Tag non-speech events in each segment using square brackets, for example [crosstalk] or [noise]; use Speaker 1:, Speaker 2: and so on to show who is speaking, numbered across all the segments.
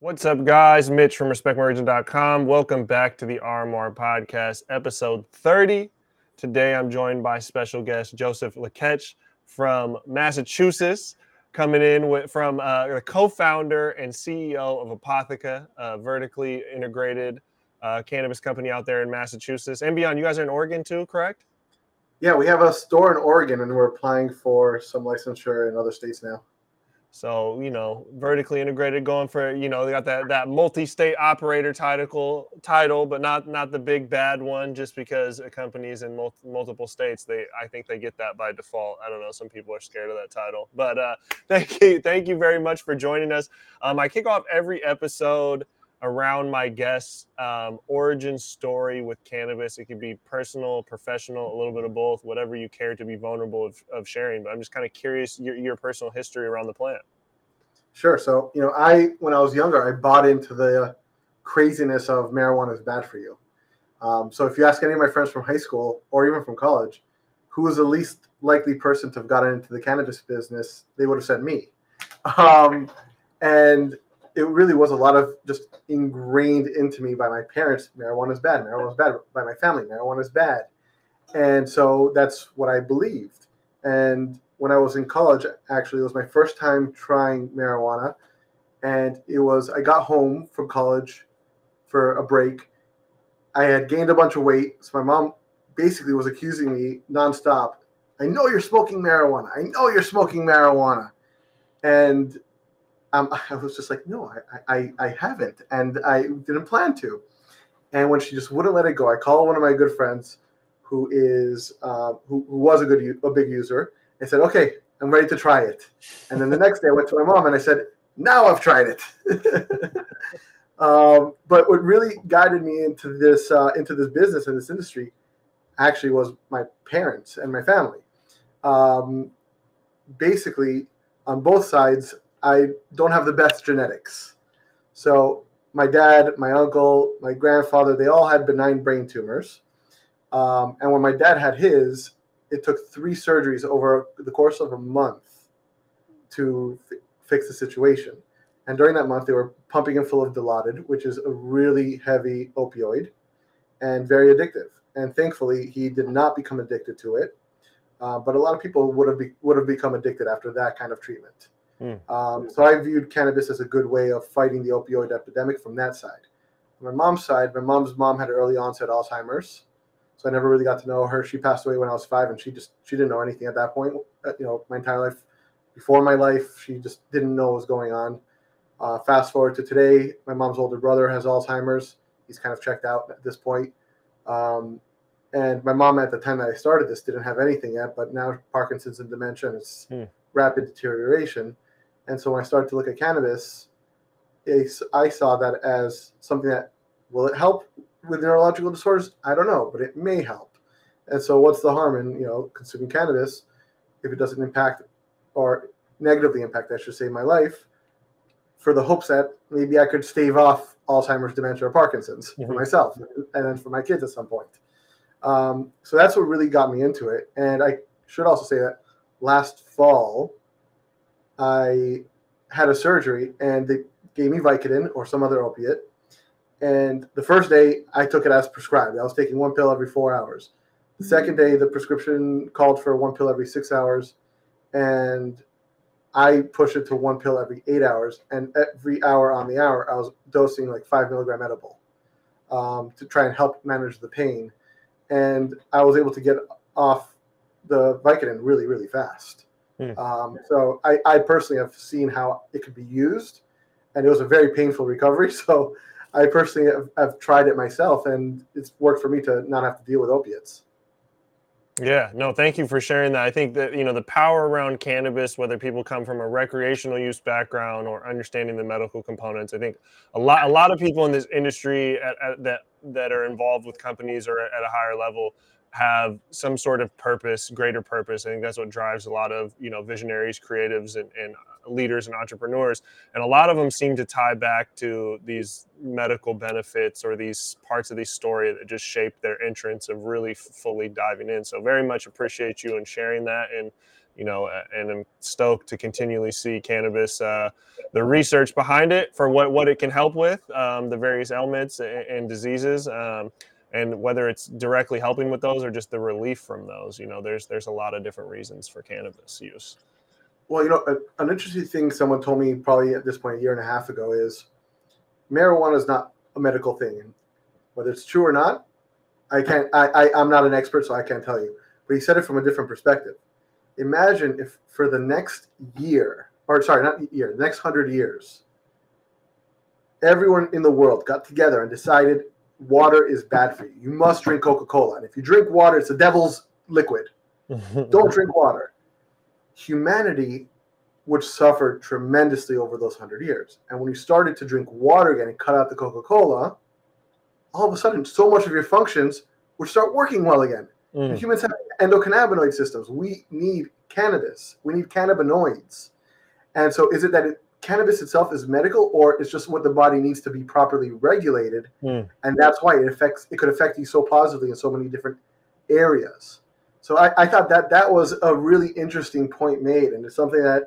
Speaker 1: What's up, guys? Mitch from RespectMyRegion.com. Welcome back to the RMR Podcast, episode 30. Today, I'm joined by special guest Joseph Lekach from Massachusetts, coming in with, from uh, the co-founder and CEO of Apotheca, a vertically integrated uh, cannabis company out there in Massachusetts and beyond. You guys are in Oregon too, correct?
Speaker 2: Yeah, we have a store in Oregon, and we're applying for some licensure in other states now.
Speaker 1: So you know, vertically integrated, going for you know they got that that multi-state operator title title, but not not the big bad one. Just because a company is in mul- multiple states, they I think they get that by default. I don't know. Some people are scared of that title, but uh, [laughs] thank you, thank you very much for joining us. Um, I kick off every episode around my guest's um, origin story with cannabis. It could be personal, professional, a little bit of both, whatever you care to be vulnerable of, of sharing. But I'm just kind of curious your, your personal history around the plant.
Speaker 2: Sure. So, you know, I, when I was younger, I bought into the craziness of marijuana is bad for you. Um, so if you ask any of my friends from high school or even from college, who was the least likely person to have gotten into the cannabis business, they would have said me. [laughs] Um, and it really was a lot of just ingrained into me by my parents. Marijuana is bad. Marijuana is bad. By my family, marijuana is bad. And so that's what I believed. And when I was in college, actually, it was my first time trying marijuana. And it was, I got home from college for a break. I had gained a bunch of weight. So my mom basically was accusing me nonstop. I know you're smoking marijuana. I know you're smoking marijuana. And um, [laughs] I was just like, no, I, I, I haven't, and I didn't plan to. And when she just wouldn't let it go, I called one of my good friends, who is uh, who, who, was a good a big user, and said, okay, I'm ready to try it. And then the next day, I went to my mom and I said, now I've tried it. [laughs] um, but what really guided me into this uh, into this business and this industry actually was my parents and my family. Um, basically, on both sides, I don't have the best genetics. So my dad, my uncle, my grandfather, they all had benign brain tumors. Um, and when my dad had his, it took three surgeries over the course of a month to f- fix the situation. And during that month, they were pumping him full of Dilaudid, which is a really heavy opioid and very addictive. And thankfully, he did not become addicted to it. Uh, but a lot of people would have be, would have become addicted after that kind of treatment. Mm. Um, so I viewed cannabis as a good way of fighting the opioid epidemic from that side. On my mom's side, my mom's mom had early onset Alzheimer's, so I never really got to know her. She passed away when I was five, and she just she didn't know anything at that point. Uh, you know, my entire life before my life, she just didn't know what was going on. Uh, fast forward to today, my mom's older brother has Alzheimer's. He's kind of checked out at this point. Um, and my mom at the time that I started this didn't have anything yet, but now Parkinson's and dementia, and it's hmm. rapid deterioration. And so when I started to look at cannabis, I saw that as something that will it help with neurological disorders? I don't know, but it may help. And so what's the harm in you know consuming cannabis if it doesn't impact or negatively impact, I should say, my life, for the hopes that maybe I could stave off Alzheimer's, dementia, or Parkinson's mm-hmm. for myself and then for my kids at some point. Um, so that's what really got me into it. And I should also say that last fall, I had a surgery and they gave me Vicodin or some other opiate. And the first day I took it as prescribed. I was taking one pill every four hours. The second day, the prescription called for one pill every six hours. And I pushed it to one pill every eight hours. And every hour on the hour, I was dosing like five milligram edible um, to try and help manage the pain. And I was able to get off the Vicodin really, really fast. Mm. Um, so I, I personally have seen how it could be used, and it was a very painful recovery. [laughs] So I personally have, have tried it myself, and it's worked for me to not have to deal with opiates.
Speaker 1: Yeah, no, thank you for sharing that. I think that you know the power around cannabis, whether people come from a recreational use background or understanding the medical components. I think a lot, a lot of people in this industry at, at, that that are involved with companies or at a higher level have some sort of purpose, greater purpose. I think that's what drives a lot of you know visionaries, creatives, and, and leaders and entrepreneurs. And a lot of them seem to tie back to these medical benefits or these parts of the story that just shape their entrance of really fully diving in. So very much appreciate you and sharing that and you know, and I'm stoked to continually see cannabis, uh, the research behind it for what, what it can help with, um, the various ailments and, and diseases, um, and whether it's directly helping with those or just the relief from those. You know, there's there's a lot of different reasons for cannabis use.
Speaker 2: Well, you know, an interesting thing someone told me probably at this point a year and a half ago is marijuana is not a medical thing, whether it's true or not, I can't. I, I I'm not an expert, so I can't tell you. But he said it from a different perspective imagine if for the next year, or sorry, not year, the next hundred years, everyone in the world got together and decided water is bad for you. You must drink Coca Cola. And if you drink water, it's the devil's liquid. [laughs] Don't drink water. Humanity would suffer tremendously over those hundred years. And when you started to drink water again and cut out the Coca Cola, all of a sudden, so much of your functions would start working well again. Mm. Humans have endocannabinoid systems. We need cannabis. We need cannabinoids. And so, is it that it, cannabis itself is medical, or it's just what the body needs to be properly regulated, mm. and that's why it affects. It could affect you so positively in so many different areas. So I, I thought that that was a really interesting point made, and it's something that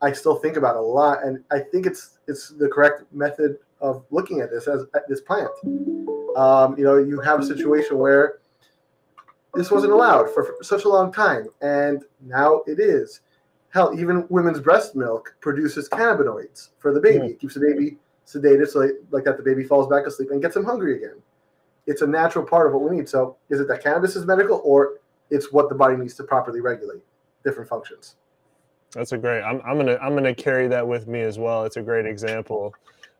Speaker 2: I still think about a lot. And I think it's it's the correct method of looking at this as at this plant. Um, you know, you have a situation where this wasn't allowed for, for such a long time, and now it is. Hell, even women's breast milk produces cannabinoids for the baby. It keeps the baby sedated, so they, like that the baby falls back asleep and gets them hungry again. It's a natural part of what we need. So, is it that cannabis is medical, or it's what the body needs to properly regulate different functions?
Speaker 1: That's a great. I'm, I'm gonna I'm gonna carry that with me as well. It's a great example.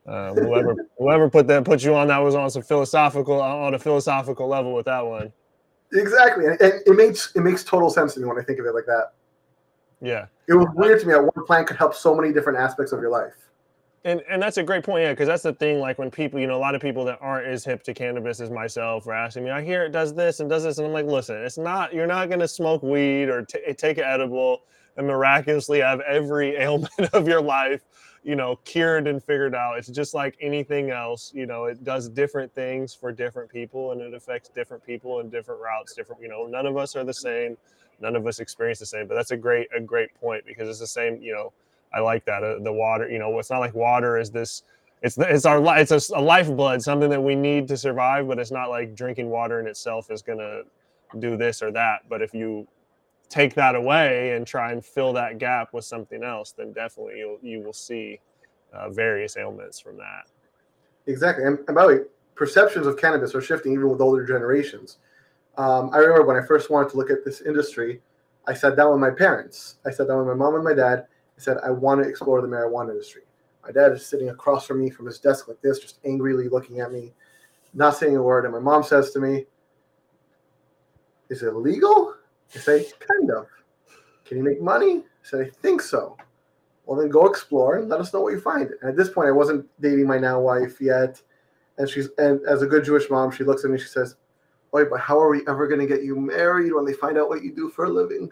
Speaker 1: Um, whoever [laughs] whoever put that put you on that was on some philosophical on a philosophical level with that one.
Speaker 2: Exactly, and it makes it makes total sense to me when I think of it like that.
Speaker 1: Yeah,
Speaker 2: it was weird to me that one plant could help so many different aspects of your life.
Speaker 1: And and that's a great point, yeah, because that's the thing. Like when people, you know, a lot of people that aren't as hip to cannabis as myself are asking me, I hear it does this and does this, and I'm like, listen, it's not. You're not going to smoke weed or t- take an edible and miraculously have every [laughs] ailment of your life you know cured and figured out it's just like anything else you know it does different things for different people and it affects different people in different routes different you know none of us are the same none of us experience the same but that's a great a great point because it's the same you know i like that uh, the water you know it's not like water is this it's it's our it's a, a lifeblood something that we need to survive but it's not like drinking water in itself is going to do this or that but if you take that away and try and fill that gap with something else, then definitely you'll, you will see uh, various ailments from that.
Speaker 2: Exactly. And, and, by the way, perceptions of cannabis are shifting even with older generations. Um, I remember when I first wanted to look at this industry, I sat down with my parents. I sat down with my mom and my dad. I said, I want to explore the marijuana industry. My dad is sitting across from me from his desk like this, just angrily looking at me, not saying a word. And my mom says to me, Is it legal? I say, kind of. Can you make money? I said, I think so. Well, then go explore and let us know what you find. And at this point, I wasn't dating my now wife yet. And she's and as a good Jewish mom, she looks at me. She says, "Wait, but how are we ever going to get you married when they find out what you do for a living?"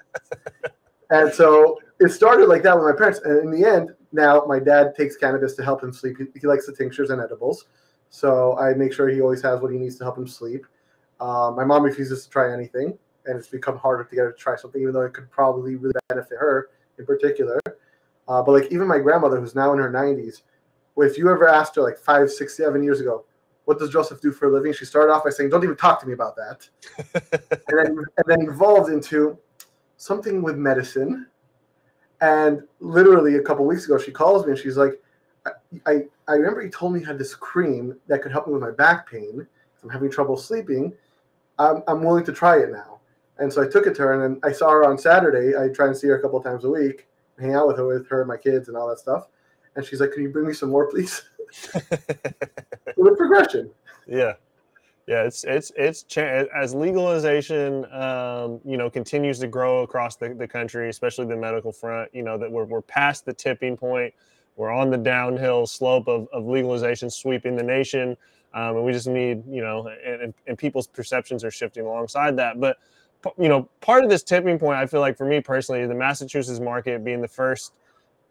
Speaker 2: and so it started like that with my parents. And in the end, now my dad takes cannabis to help him sleep. He, he likes the tinctures and edibles, so I make sure he always has what he needs to help him sleep. Uh, my mom refuses to try anything and it's become harder to get her to try something, even though it could probably really benefit her in particular. Uh, but like even my grandmother, who's now in her 90s, if you ever asked her like five, six, seven years ago, what does Joseph do for a living? She started off by saying, "Don't even talk to me about that," [laughs] and then and then evolved into something with medicine. And literally a couple weeks ago, she calls me and she's like, I, I, I remember you told me you had this cream that could help me with my back pain. I'm having trouble sleeping. I'm, I'm willing to try it now." And so I took it to her, and then I saw her on Saturday. I try and see her a couple times a week, hang out with her, with her and my kids, and all that stuff. And she's like, "Can you bring me some more, please?" [laughs] with progression.
Speaker 1: Yeah, yeah. It's it's it's as legalization, um, you know, continues to grow across the, the country, especially the medical front. You know that we're we're past the tipping point. We're on the downhill slope of, of legalization sweeping the nation. Um, and we just need, you know, and, and people's perceptions are shifting alongside that. But you know, part of this tipping point, I feel like for me personally, the Massachusetts market being the first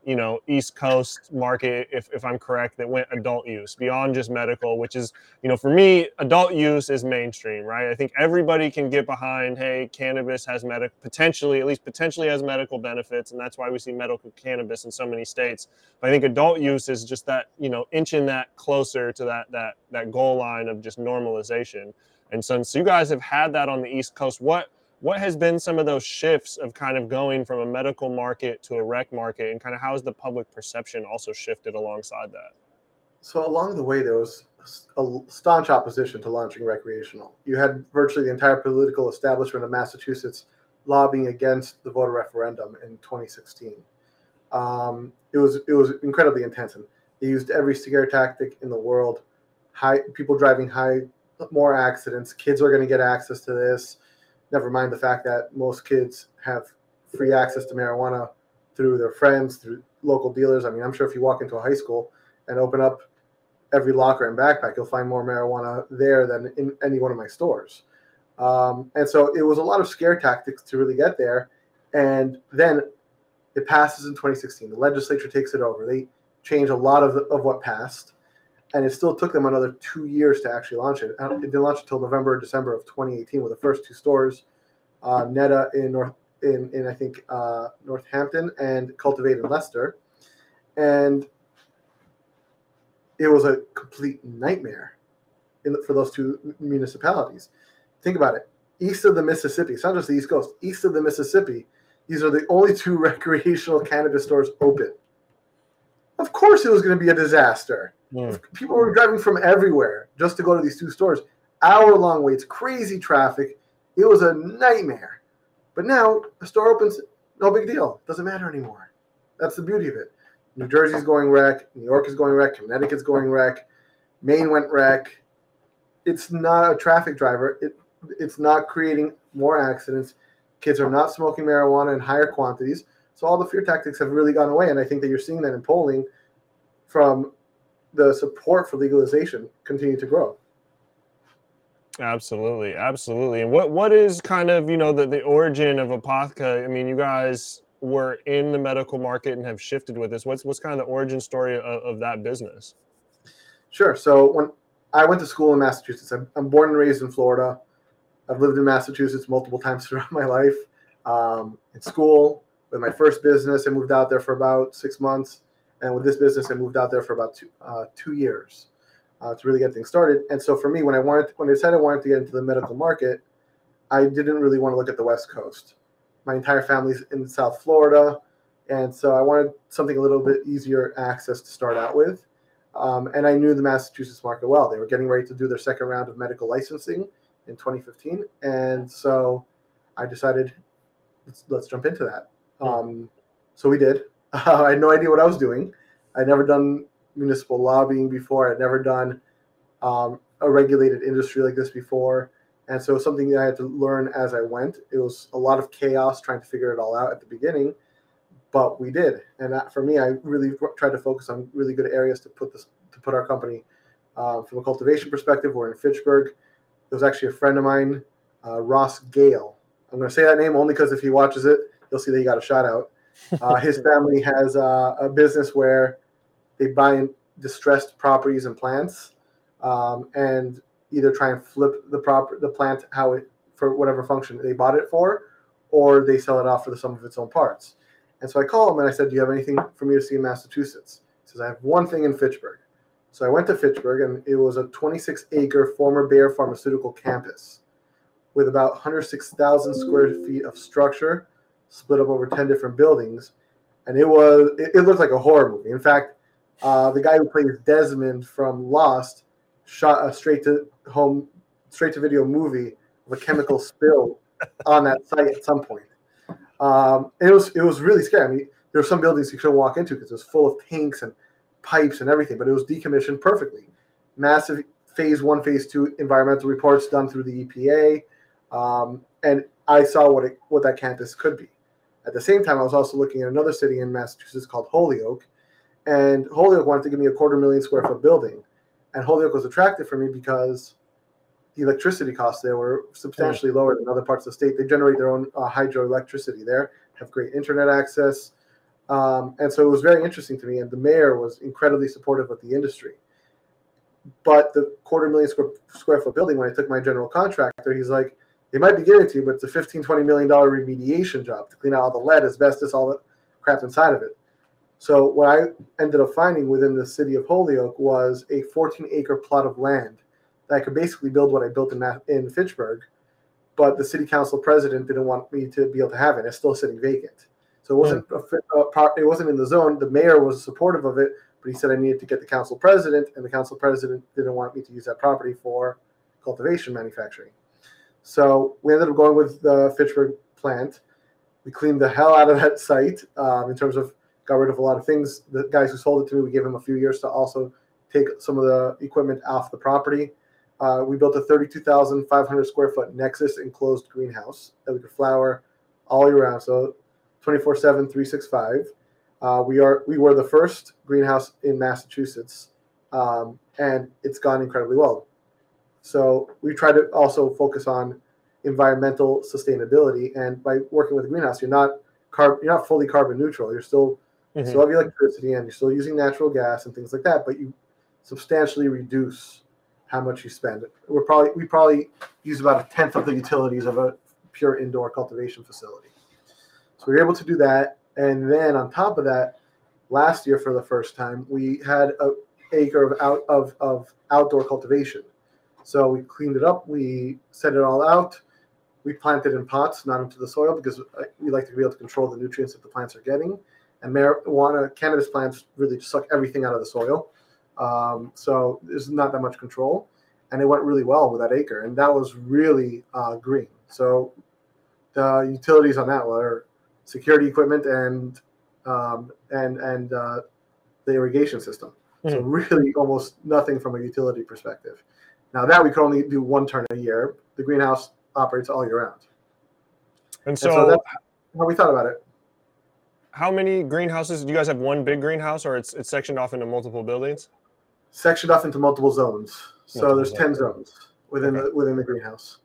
Speaker 1: you know East Coast market, if if I'm correct, that went adult use beyond just medical, which is you know for me, adult use is mainstream, right? I think everybody can get behind. Hey, cannabis has medical potentially, at least potentially has medical benefits, and that's why we see medical cannabis in so many states. But I think adult use is just that you know inching that closer to that that that goal line of just normalization. And since you guys have had that on the East Coast, what what has been some of those shifts of kind of going from a medical market to a rec market and kind of how has the public perception also shifted alongside that?
Speaker 2: So along the way there was a staunch opposition to launching recreational. You had virtually the entire political establishment of massachusetts lobbying against the voter referendum in 2016 um, it was it was incredibly intense and they used every scare tactic in the world. High people driving high more accidents kids are going to get access to this Never mind the fact that most kids have free access to marijuana through their friends, through local dealers. I mean, I'm sure if you walk into a high school and open up every locker and backpack, you'll find more marijuana there than in any one of my stores. Um, and so it was a lot of scare tactics to really get there. And then it passes in 2016. The legislature takes it over. They change a lot of, the, of what passed and it still took them another two years to actually launch it. It didn't launch until November, December of 2018 with the first two stores, uh, NETA in North in, in I think uh, Northampton and Cultivate in Leicester, and it was a complete nightmare in for those two municipalities. Think about it: east of the Mississippi, it's not just the East Coast, east of the Mississippi, these are the only [laughs] two recreational cannabis stores open. Of course, it was going to be a disaster Mm. People were driving from everywhere just to go to these two stores. Hour long waits, crazy traffic. It was a nightmare. But now a store opens, no big deal. Doesn't matter anymore. That's the beauty of it. New Jersey's going rec. New York is going rec. Connecticut's going rec. Maine went rec. It's not a traffic driver. It it's not creating more accidents. Kids are not smoking marijuana in higher quantities. So all the fear tactics have really gone away. And I think that you're seeing that in polling from the support for legalization continue to grow.
Speaker 1: Absolutely, absolutely. And what what is kind of you know the the origin of Apotheca? I mean, you guys were in the medical market and have shifted with this. What's what's kind of the origin story of, of that business?
Speaker 2: Sure. So when I went to school in Massachusetts, I'm, I'm, born and raised in Florida. I've lived in Massachusetts multiple times [laughs] throughout my life. Um, in school, with my first business, I moved out there for about six months. And with this business, I moved out there for about two, uh, two years uh, to really get things started. And so for me, when I wanted, when I decided I wanted to get into the medical market, I didn't really want to look at the West Coast. My entire family's in South Florida, and so I wanted something a little bit easier access to start out with. Um, and I knew the Massachusetts market well. They were getting ready to do their second round of medical licensing in 2015, and so I decided let's, let's jump into that. Um, so we did. Uh, I had no idea what I was doing. I'd never done municipal lobbying before. I'd never done um, a regulated industry like this before. And so something that I had to learn as I went. It was a lot of chaos trying to figure it all out at the beginning, but we did. And that, for me, I really tried to focus on really good areas to put this to put our company uh, from a cultivation perspective. We're in Fitchburg. It was actually a friend of mine, uh, Ross Gale. I'm going to say that name only because if he watches it, you'll see that he got a shout out. Uh, his family has uh, a business where they buy distressed properties and plants, um, and either try and flip the prop the plant how it for whatever function they bought it for, or they sell it off for the sum of its own parts. And so I call him and I said, "Do you have anything for me to see in Massachusetts?" He says, "I have one thing in Fitchburg." So I went to Fitchburg, and it was a 26-acre former Bayer Pharmaceutical campus with about 106,000 square feet of structure split up over 10 different buildings. And it was, it, it looked like a horror movie. In fact, uh, the guy who plays Desmond from Lost shot a straight to home, straight to video movie of a chemical [laughs] spill on that site at some point. Um, it was, it was really scary. I mean, there were some buildings you couldn't walk into because it was full of tanks and pipes and everything, but it was decommissioned perfectly. Massive phase one, phase two environmental reports done through the EPA. Um, and I saw what it, what that campus could be. At the same time, I was also looking at another city in Massachusetts called Holyoke, and Holyoke wanted to give me a quarter million square foot building, and Holyoke was attractive for me because the electricity costs there were substantially mm. lower than other parts of the state. They generate their own uh, hydroelectricity there, have great internet access, Um, and so it was very interesting to me. And the mayor was incredibly supportive of the industry. But the quarter million square, square foot building, when I took my general contractor, he's like, they might be giving it to you, but it's a 15, 20 million dollar remediation job to clean out all the lead, asbestos, all the crap inside of it. So what I ended up finding within the city of Holyoke was a 14 acre plot of land that I could basically build what I built in in Fitchburg, but the city council president didn't want me to be able to have it. It's still sitting vacant. So it wasn't a, a, it wasn't in the zone. The mayor was supportive of it, but he said I needed to get the council president, and the council president didn't want me to use that property for cultivation manufacturing. So we ended up going with the Fitchburg plant. We cleaned the hell out of that site um, in terms of got rid of a lot of things. The guys who sold it to me, we gave them a few years to also take some of the equipment off the property. Uh, we built a 32,500 square foot Nexus enclosed greenhouse that we could flower all year round. So 24 7, 365. Uh, we are we were the first greenhouse in Massachusetts, um, and it's gone incredibly well. So we try to also focus on environmental sustainability, and by working with a greenhouse, you're not carb you're not fully carbon neutral. You're still mm-hmm. still have electricity and you're still using natural gas and things like that, but you substantially reduce how much you spend. We're probably we probably use about a tenth of the utilities of a pure indoor cultivation facility. So we were able to do that. And then on top of that, last year for the first time, we had a acre of out of, of outdoor cultivation. So we cleaned it up, we set it all out. We planted in pots, not into the soil, because we like to be able to control the nutrients that the plants are getting. And marijuana, cannabis plants really suck everything out of the soil. Um, so there's not that much control. And it went really well with that acre. And that was really uh, green. So the utilities on that were security equipment and um, and and uh, the irrigation system. Mm-hmm. So hmm. really, almost nothing from a utility perspective. Now that we could only do one turn a year, the greenhouse operates all year round.
Speaker 1: And so, and so that's
Speaker 2: how we thought about it.
Speaker 1: How many greenhouses? Do you guys have one big greenhouse, or it's it's sectioned off into multiple buildings?
Speaker 2: Sectioned off into multiple zones. So multiple there's zones. ten zones within okay. the within the greenhouse.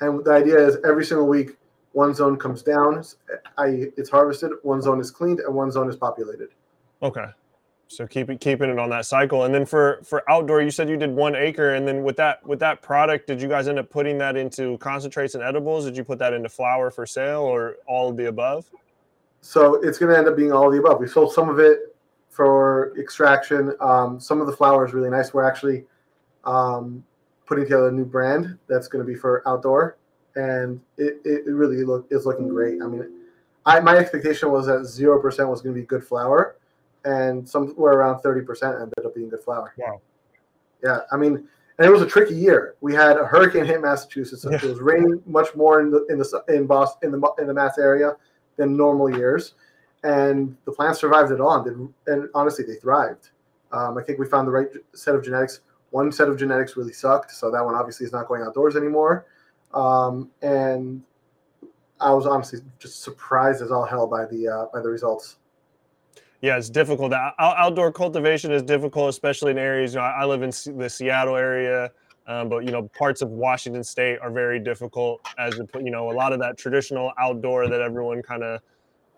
Speaker 2: And the idea is every single week one zone comes down, I it's harvested, one zone is cleaned, and one zone is populated.
Speaker 1: Okay. So keep it keeping it on that cycle. And then for for outdoor, you said you did one acre, and then with that with that product, did you guys end up putting that into concentrates and edibles? Did you put that into flower for sale, or all of the above?
Speaker 2: So it's going to end up being all of the above. We sold some of it for extraction. Um, some of the flower is really nice. We're actually um, putting together a new brand that's going to be for outdoor and it, it really look is looking great. I mean, I my expectation was that zero percent was going to be good flower, and somewhere around thirty percent ended up being good flower.
Speaker 1: Wow.
Speaker 2: Yeah, I mean, and it was a tricky year. We had a hurricane hit Massachusetts. So yeah. It was raining much more in the in the in Boston in the in the Mass area than normal years, and the plants survived it all. And, and honestly, they thrived. Um, I think we found the right set of genetics. One set of genetics really sucked, so that one obviously is not going outdoors anymore. Um, and I was honestly just surprised as all hell by the uh, by the results.
Speaker 1: Yeah, it's difficult. Out- outdoor cultivation is difficult, especially in areas. You know, I live in the Seattle area, um, but you know, parts of Washington State are very difficult. As you know, a lot of that traditional outdoor that everyone kind of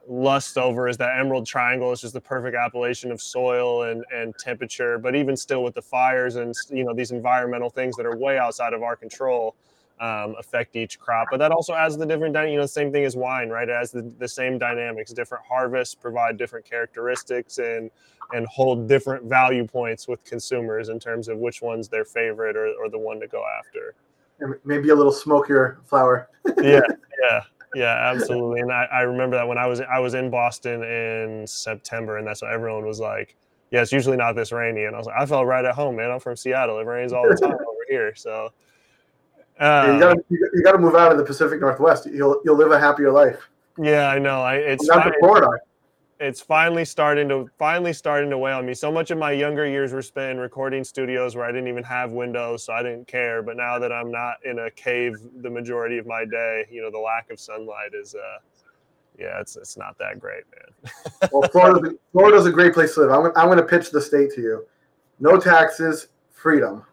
Speaker 1: lusts over is that Emerald Triangle. It's just the perfect appellation of soil and and temperature. But even still, with the fires and you know these environmental things that are way outside of our control, um, affect each crop. But that also has the different, you know, same thing as wine, right? It has the, the same dynamics. Different harvests provide different characteristics and and hold different value points with consumers in terms of which one's their favorite or, or the one to go after.
Speaker 2: Maybe a little smokier flower. [laughs]
Speaker 1: yeah, yeah, yeah, absolutely. And I, I remember that when I was I was in Boston in September, and that's what everyone was like. Yeah, it's usually not this rainy, and I was like, I felt right at home, man. I'm from Seattle. It rains all the time over here, so
Speaker 2: uh, you got you got to move out of the Pacific Northwest. You'll you'll live a happier life.
Speaker 1: Yeah, I know. I it's not Florida. It's finally starting to finally starting to weigh on me. So much of my younger years were spent in recording studios where I didn't even have windows, so I didn't care. But now that I'm not in a cave the majority of my day, you know, the lack of sunlight is uh yeah, it's it's not that great, man. [laughs]
Speaker 2: well, Florida's, Florida's a great place to live. I'm, I'm going to pitch the state to you. No taxes, freedom.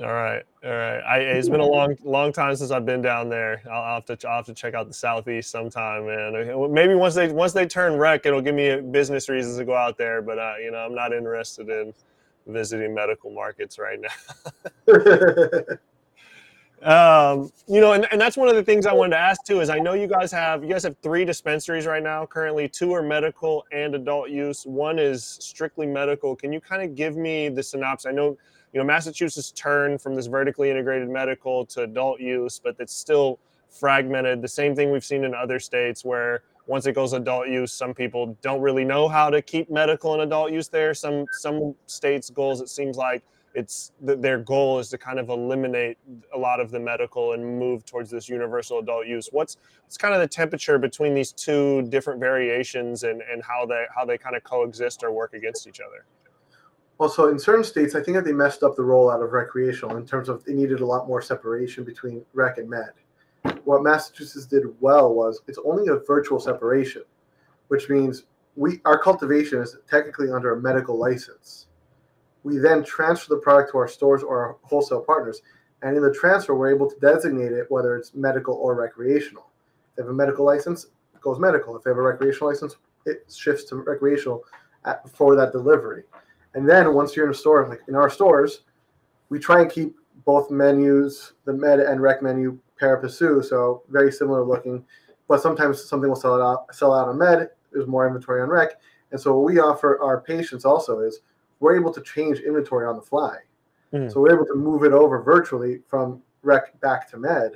Speaker 1: All right, all right. I, it's been a long, long time since I've been down there. I'll, I'll, have to, I'll have to check out the southeast sometime, man. Maybe once they, once they turn rec, it'll give me business reasons to go out there. But uh, you know, I'm not interested in visiting medical markets right now. [laughs] um, you know, and, and that's one of the things I wanted to ask too. Is I know you guys have, you guys have three dispensaries right now. Currently, two are medical and adult use. One is strictly medical. Can you kind of give me the synopsis? I know you know, Massachusetts turned from this vertically integrated medical to adult use, but it's still fragmented. The same thing we've seen in other states where once it goes adult use, some people don't really know how to keep medical and adult use there. Some some states' goals, it seems like it's their goal is to kind of eliminate a lot of the medical and move towards this universal adult use. What's what's kind of the temperature between these two different variations and, and how they how they kind of coexist or work against each other?
Speaker 2: Also, in certain states, I think that they messed up the rollout of recreational in terms of it needed a lot more separation between rec and med. What Massachusetts did well was it's only a virtual separation, which means we our cultivation is technically under a medical license. We then transfer the product to our stores or our wholesale partners, and in the transfer, we're able to designate it whether it's medical or recreational. If they have a medical license, it goes medical. If they have a recreational license, it shifts to recreational at, for that delivery. And then once you're in a store, like in our stores, we try and keep both menus, the med and rec menu, pari passu, so very similar looking. But sometimes something will sell out sell out on med. There's more inventory on rec, and so what we offer our patients also is we're able to change inventory on the fly. Mm. So we're able to move it over virtually from rec back to med,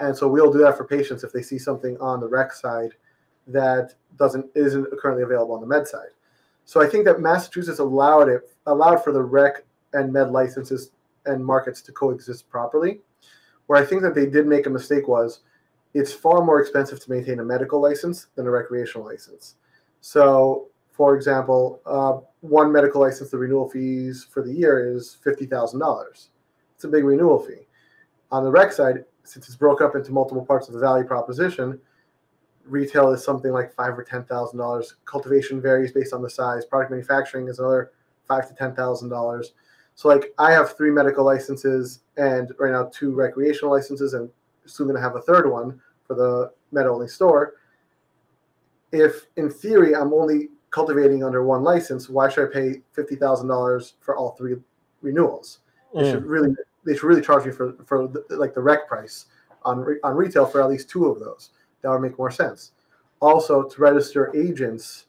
Speaker 2: and so we'll do that for patients if they see something on the rec side that doesn't isn't currently available on the med side. So I think that Massachusetts allowed it allowed for the rec and med licenses and markets to coexist properly. Where I think that they did make a mistake was it's far more expensive to maintain a medical license than a recreational license. So, for example, uh, one medical license, the renewal fees for the year is fifty thousand dollars. It's a big renewal fee. On the rec side, since it's broke up into multiple parts of the value proposition, retail is something like five or ten thousand dollars. Cultivation varies based on the size. Product manufacturing is another five to ten thousand dollars. So like I have three medical licenses and right now two recreational licenses and soon gonna have a third one for the med only store. If in theory I'm only cultivating under one license, why should I pay fifty thousand dollars for all three renewals? Mm. They should really they should really charge me for for the, like the rec price on on retail for at least two of those that would make more sense. Also, to register agents,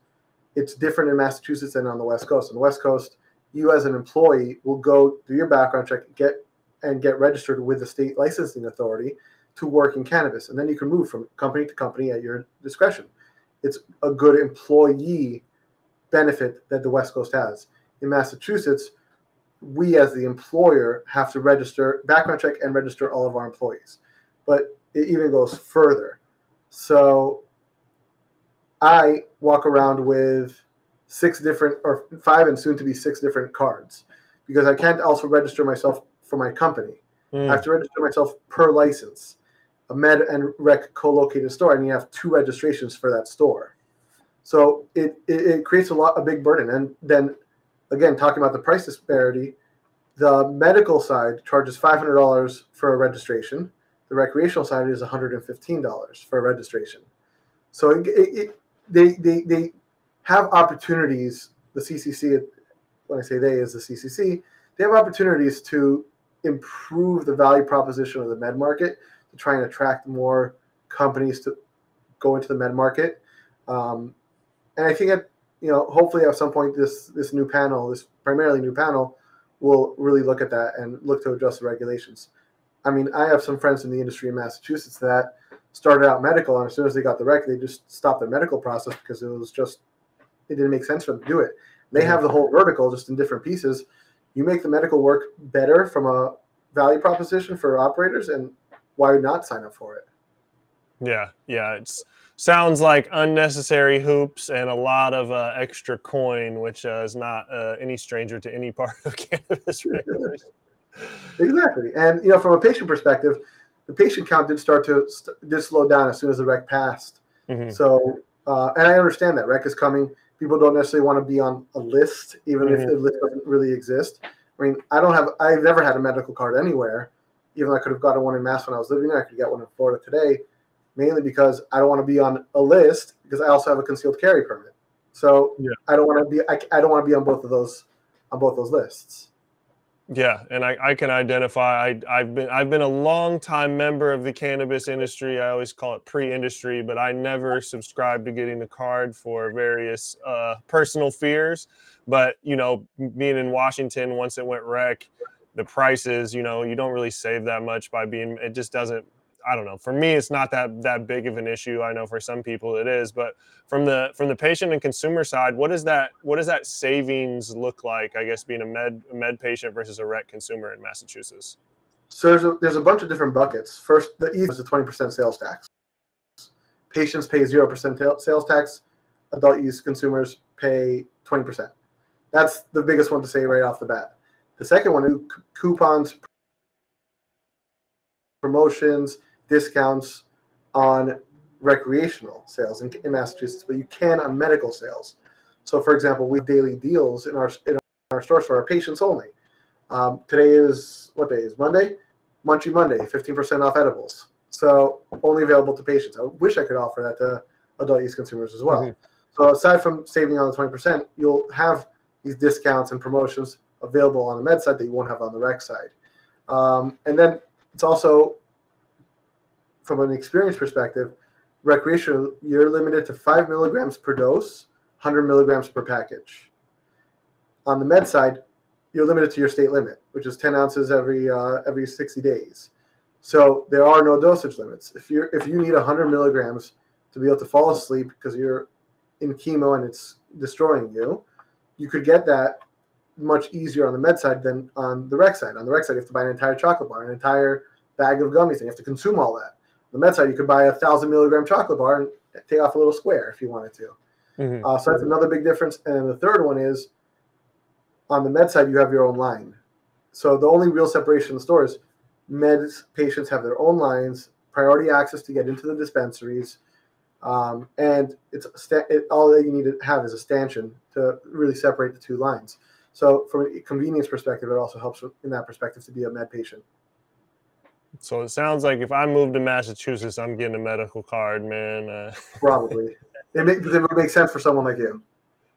Speaker 2: it's different in Massachusetts than on the West Coast. On the West Coast, you as an employee will go do your background check, get and get registered with the state licensing authority to work in cannabis, and then you can move from company to company at your discretion. It's a good employee benefit that the West Coast has. In Massachusetts, we as the employer have to register background check and register all of our employees. But it even goes further. So I walk around with six different or five and soon to be six different cards because I can't also register myself for my company. Mm. I have to register myself per license. A med and rec co-located store, and you have two registrations for that store. So it, it, it creates a lot a big burden. And then again, talking about the price disparity, the medical side charges five hundred dollars for a registration the recreational side is $115 for registration. So it, it, it, they, they, they have opportunities, the CCC, when I say they is the CCC, they have opportunities to improve the value proposition of the med market to try and attract more companies to go into the med market. Um, and I think that, you know, hopefully at some point this, this new panel, this primarily new panel, will really look at that and look to adjust the regulations. I mean, I have some friends in the industry in Massachusetts that started out medical, and as soon as they got the rec, they just stopped their medical process because it was just it didn't make sense for them to do it. They have the whole vertical just in different pieces. You make the medical work better from a value proposition for operators, and why not sign up for it?
Speaker 1: Yeah, yeah, it's sounds like unnecessary hoops and a lot of uh, extra coin, which uh, is not uh, any stranger to any part of [laughs] cannabis [laughs] regulation.
Speaker 2: Exactly. And you know, from a patient perspective, the patient count did start to did slow down as soon as the rec passed. Mm-hmm. So, uh, and I understand that rec is coming. People don't necessarily want to be on a list, even mm-hmm. if the list doesn't really exist. I mean, I don't have, I've never had a medical card anywhere, even though I could have gotten one in Mass when I was living there. I could get one in Florida today, mainly because I don't want to be on a list because I also have a concealed carry permit. So yeah. I don't want to be, I, I don't want to be on both of those, on both those lists.
Speaker 1: Yeah, and I, I can identify. I, I've been I've been a long time member of the cannabis industry. I always call it pre-industry, but I never subscribed to getting the card for various uh, personal fears. But you know, being in Washington, once it went rec, the prices, you know, you don't really save that much by being. It just doesn't I don't know. For me, it's not that that big of an issue. I know for some people it is, but from the from the patient and consumer side, what does that what does that savings look like? I guess being a med med patient versus a rec consumer in Massachusetts.
Speaker 2: So there's a, there's a bunch of different buckets. First, the E is a 20% sales tax. Patients pay 0% sales tax. Adult use consumers pay 20%. That's the biggest one to say right off the bat. The second one, coupons, promotions, discounts on recreational sales in, in, Massachusetts, but you can on medical sales. So, for example, we have daily deals in our in our stores for our patients only. Um, today is what day is Monday? Munchy Monday, 15% off edibles. So only available to patients. I wish I could offer that to adult use consumers as well. Mm-hmm. So aside from saving on the 20%, you'll have these discounts and promotions available on the med side that you won't have on the rec side. Um, and then it's also from an experience perspective, recreational, you're limited to five milligrams per dose, 100 milligrams per package. On the med side, you're limited to your state limit, which is 10 ounces every uh, every 60 days. So there are no dosage limits. If you're if you need 100 milligrams to be able to fall asleep because you're in chemo and it's destroying you, you could get that much easier on the med side than on the rec side. On the rec side, you have to buy an entire chocolate bar, an entire bag of gummies, and you have to consume all that the med side, you could buy a thousand milligram chocolate bar and take off a little square if you wanted to. Mm-hmm. Uh, so that's another big difference. And the third one is on the med side, you have your own line. So the only real separation in the store is meds patients have their own lines, priority access to get into the dispensaries, um, and it's it, all that you need to have is a stanchion to really separate the two lines. So from a convenience perspective, it also helps in that perspective to be a med patient.
Speaker 1: So it sounds like if I move to Massachusetts, I'm getting a medical card, man. Uh, [laughs]
Speaker 2: Probably. It, make, it would make sense for someone like you.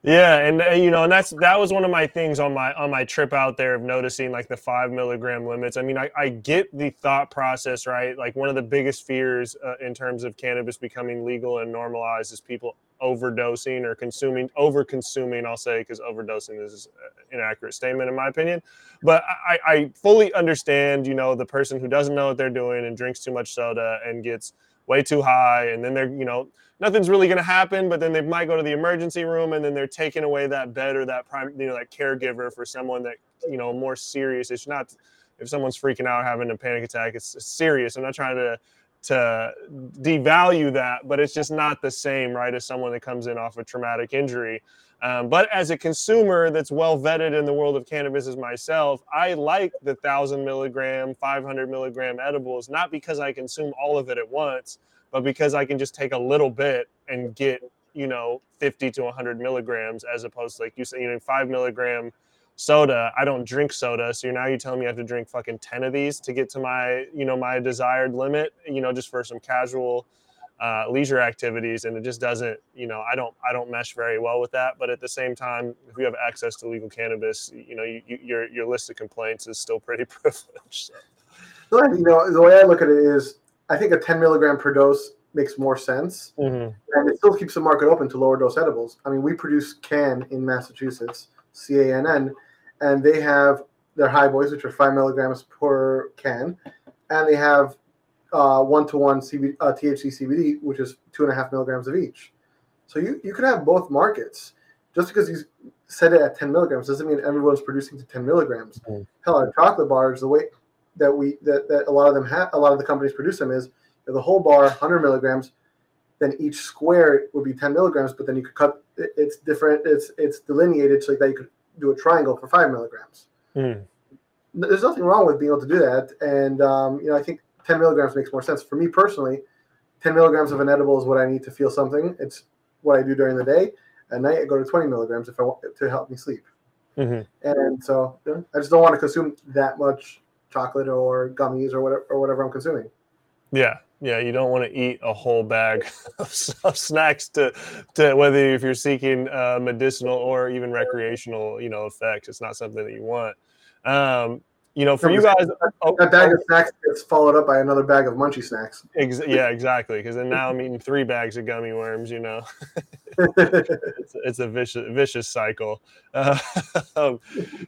Speaker 1: Yeah, and uh, you know, and that's that was one of my things on my on my trip out there of noticing like the five milligram limits. I mean, I, I get the thought process, right? Like one of the biggest fears uh, in terms of cannabis becoming legal and normalized is people overdosing or consuming over consuming. I'll say because overdosing is an inaccurate statement in my opinion, but I, I fully understand. You know, the person who doesn't know what they're doing and drinks too much soda and gets way too high, and then they're you know nothing's really going to happen, but then they might go to the emergency room and then they're taking away that bed or that prime, you know, that caregiver for someone that, you know, more serious. It's not if someone's freaking out having a panic attack, it's serious. I'm not trying to to devalue that, but it's just not the same, right, as someone that comes in off a traumatic injury. Um, but as a consumer that's well vetted in the world of cannabis as myself, I like the thousand milligram, 500 milligram edibles, not because I consume all of it at once, but because I can just take a little bit and get, you know, 50 to 100 milligrams as opposed to like you say, you know, five milligram soda. I don't drink soda. So now you're telling me I have to drink fucking 10 of these to get to my, you know, my desired limit, you know, just for some casual uh, leisure activities. And it just doesn't, you know, I don't, I don't mesh very well with that. But at the same time, if you have access to legal cannabis, you know, you, you, your, your list of complaints is still pretty [laughs] privileged.
Speaker 2: So. You know, the way I look at it is I think a 10 milligram per dose makes more sense. Mm-hmm. And it still keeps the market open to lower dose edibles. I mean, we produce CANN in Massachusetts, C A N N, and they have their high boys, which are five milligrams per can, and they have one to one THC CBD, which is two and a half milligrams of each. So you, you could have both markets. Just because you set it at 10 milligrams doesn't mean everyone's producing to 10 milligrams. Mm-hmm. Hell, our chocolate bars, the way that we that, that a lot of them have a lot of the companies produce them is the whole bar 100 milligrams then each square would be 10 milligrams but then you could cut it's different it's it's delineated so that you could do a triangle for five milligrams mm. there's nothing wrong with being able to do that and um, you know i think 10 milligrams makes more sense for me personally 10 milligrams of an edible is what i need to feel something it's what i do during the day at night i go to 20 milligrams if i want to help me sleep mm-hmm. and so you know, I just don't want to consume that much chocolate or gummies or whatever or whatever I'm consuming.
Speaker 1: Yeah, yeah, you don't want to eat a whole bag [laughs] of, snacks to, to whether if you're seeking uh, medicinal or even recreational, you know, effects. It's not something that you want. Um, you know, for you guys,
Speaker 2: oh, that bag oh, of snacks gets followed up by another bag of munchy snacks.
Speaker 1: Ex- [laughs] yeah, exactly. Because then now I'm eating three bags of gummy worms. You know, [laughs] it's, it's, a vicious vicious cycle. Uh, [laughs]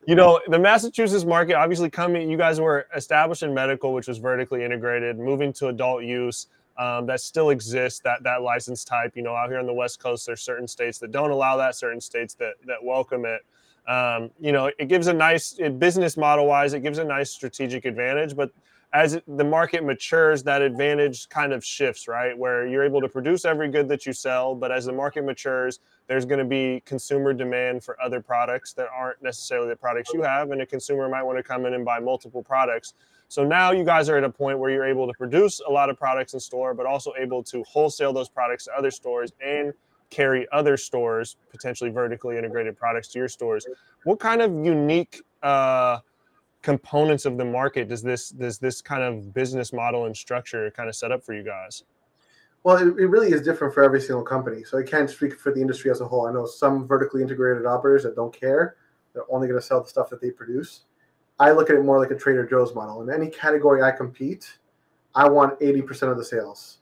Speaker 1: you know, the Massachusetts market obviously coming. You guys were established in medical, which was vertically integrated, moving to adult use. Um, that still exists that that license type you know out here on the west coast there's certain states that don't allow that certain states that that welcome it um, you know, it gives a nice business model wise, it gives a nice strategic advantage. But as the market matures, that advantage kind of shifts, right? Where you're able to produce every good that you sell, but as the market matures, there's going to be consumer demand for other products that aren't necessarily the products you have, and a consumer might want to come in and buy multiple products. So now you guys are at a point where you're able to produce a lot of products in store, but also able to wholesale those products to other stores and carry other stores, potentially vertically integrated products to your stores. What kind of unique uh, components of the market does this does this kind of business model and structure kind of set up for you guys?
Speaker 2: Well, it, it really is different for every single company. So I can't speak for the industry as a whole. I know some vertically integrated operators that don't care; they're only going to sell the stuff that they produce. I look at it more like a Trader Joe's model. In any category I compete, I want 80% of the sales.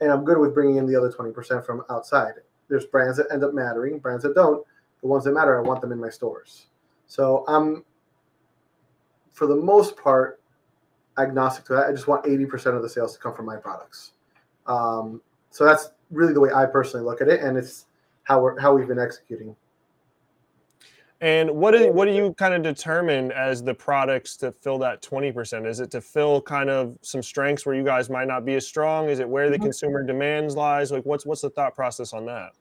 Speaker 2: And I'm good with bringing in the other 20% from outside there's brands that end up mattering, brands that don't. The ones that matter, I want them in my stores. So I'm, for the most part, agnostic to that. I just want 80% of the sales to come from my products. Um, so that's really the way I personally look at it, and it's how we're how we've been executing.
Speaker 1: And what do what do you kind of determine as the products to fill that twenty percent? Is it to fill kind of some strengths where you guys might not be as strong? Is it where the mm-hmm. consumer demands lies? Like what's what's the thought process on that?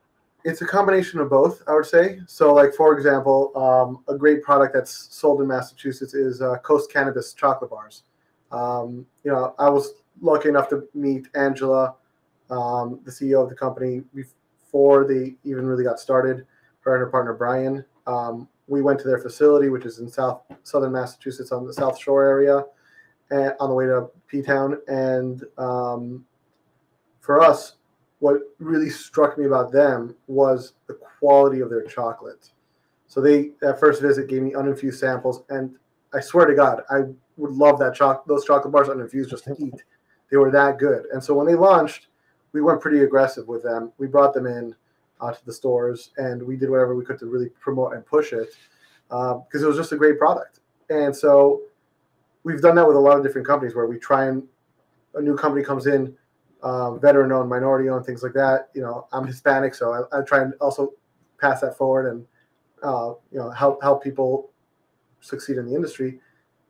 Speaker 2: It's a combination of both, I would say. So, like for example, um, a great product that's sold in Massachusetts is uh, Coast Cannabis chocolate bars. Um, you know, I was lucky enough to meet Angela, um, the CEO of the company, before they even really got started. Her and her partner Brian. Um, we went to their facility, which is in South Southern Massachusetts on the South Shore area, and on the way to P Town. And um, for us, what really struck me about them was the quality of their chocolate. So they that first visit gave me uninfused samples, and I swear to God, I would love that choc- those chocolate bars uninfused just to [laughs] eat. They were that good. And so when they launched, we went pretty aggressive with them. We brought them in uh, to the stores, and we did whatever we could to really promote and push it because uh, it was just a great product. And so we've done that with a lot of different companies where we try and a new company comes in uh, veteran owned, minority owned, things like that. You know, I'm Hispanic, so I, I try and also pass that forward and uh, you know help help people succeed in the industry.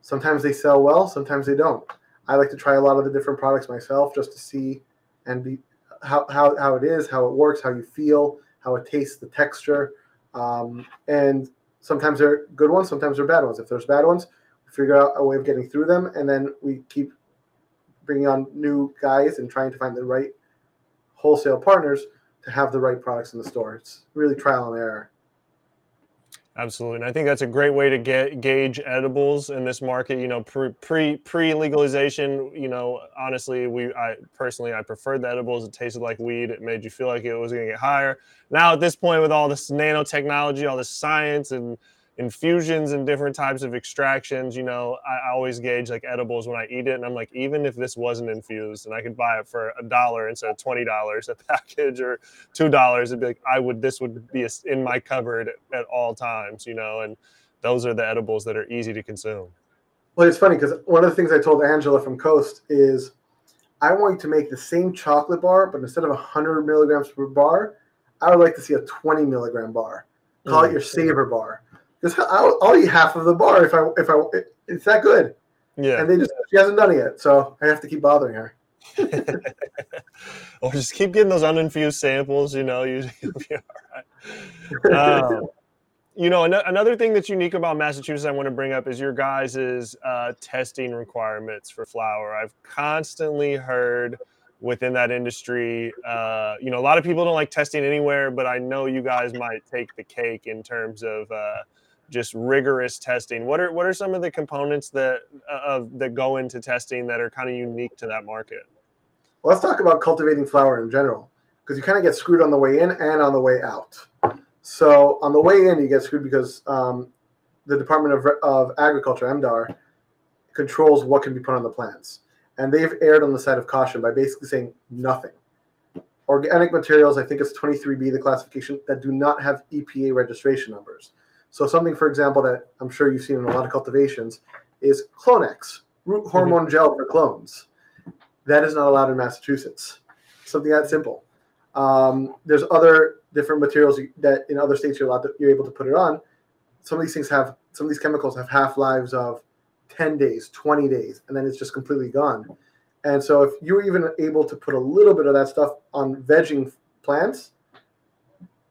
Speaker 2: Sometimes they sell well, sometimes they don't. I like to try a lot of the different products myself just to see and be how, how, how it is, how it works, how you feel, how it tastes, the texture. Um, and sometimes they're good ones, sometimes they're bad ones. If there's bad ones, we figure out a way of getting through them, and then we keep bringing on new guys and trying to find the right wholesale partners to have the right products in the store. It's really trial and error.
Speaker 1: Absolutely, and I think that's a great way to get gauge edibles in this market. You know, pre pre pre legalization. You know, honestly, we I personally I preferred the edibles. It tasted like weed. It made you feel like it was going to get higher. Now at this point, with all this nanotechnology, all this science, and infusions and different types of extractions. You know, I, always gauge like edibles when I eat it, and I'm like, even if this wasn't infused and I could buy it for a dollar instead of twenty dollars a [laughs] package or two dollars, it'd be like I would this would be in my cupboard at all times. You know, and those are the edibles that are easy to consume.
Speaker 2: Well, it's funny because one of the things I told Angela from Coast is I want you to make the same chocolate bar, but instead of 100 milligrams per bar, I would like to see a 20 milligram bar. Call mm. it your savor bar because I'll, I'll, eat half of the bar if I if I it's that good. Yeah. And they just she hasn't done it yet, so I have to keep bothering her. [laughs]
Speaker 1: or just keep getting those uninfused samples. You know, [laughs] you, will be all right. Um, you know, an- another thing that's unique about Massachusetts I want to bring up is your guys' uh, testing requirements for flower. I've constantly heard within that industry. Uh, you know, a lot of people don't like testing anywhere, but I know you guys might take the cake in terms of uh, just rigorous testing. What are what are some of the components that uh, of that go into testing that are kind of unique to that market?
Speaker 2: Well, let's talk about cultivating flower in general because you kind of get screwed on the way in and on the way out. So on the way in, you get screwed because um, the Department of, of Agriculture, MDAR, controls what can be put on the plants. And they've erred on the side of caution by basically saying nothing. Organic materials, I think it's 23B, the classification, that do not have EPA registration numbers. So something, for example, that I'm sure you've seen in a lot of cultivations is Clonex, root mm-hmm. hormone mm-hmm. gel for clones. That is not allowed in Massachusetts. Something that simple. Um, there's other different materials that in other states you're allowed to, you're able to put it on. Some of these things have some of these chemicals have half lives of 10 days, 20 days, and then it's just completely gone. And so if you're even able to put a little bit of that stuff on vegging plants,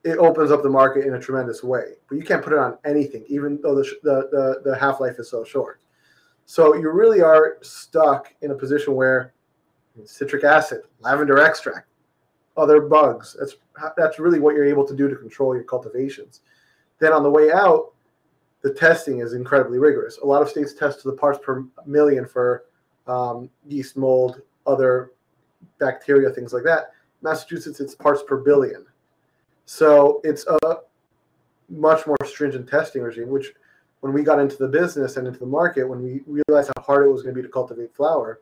Speaker 2: it opens up the market in a tremendous way. But you can't put it on anything, even though the the the, the half life is so short. So you really are stuck in a position where citric acid, lavender extract, other bugs. That's that's really what you're able to do to control your cultivations. Then on the way out, the testing is incredibly rigorous. A lot of states test to the parts per million for um, yeast, mold, other bacteria, things like that. Massachusetts, it's parts per billion. So it's a much more stringent testing regime, which when we got into the business and into the market, when we realized how hard it was going to be to cultivate flower,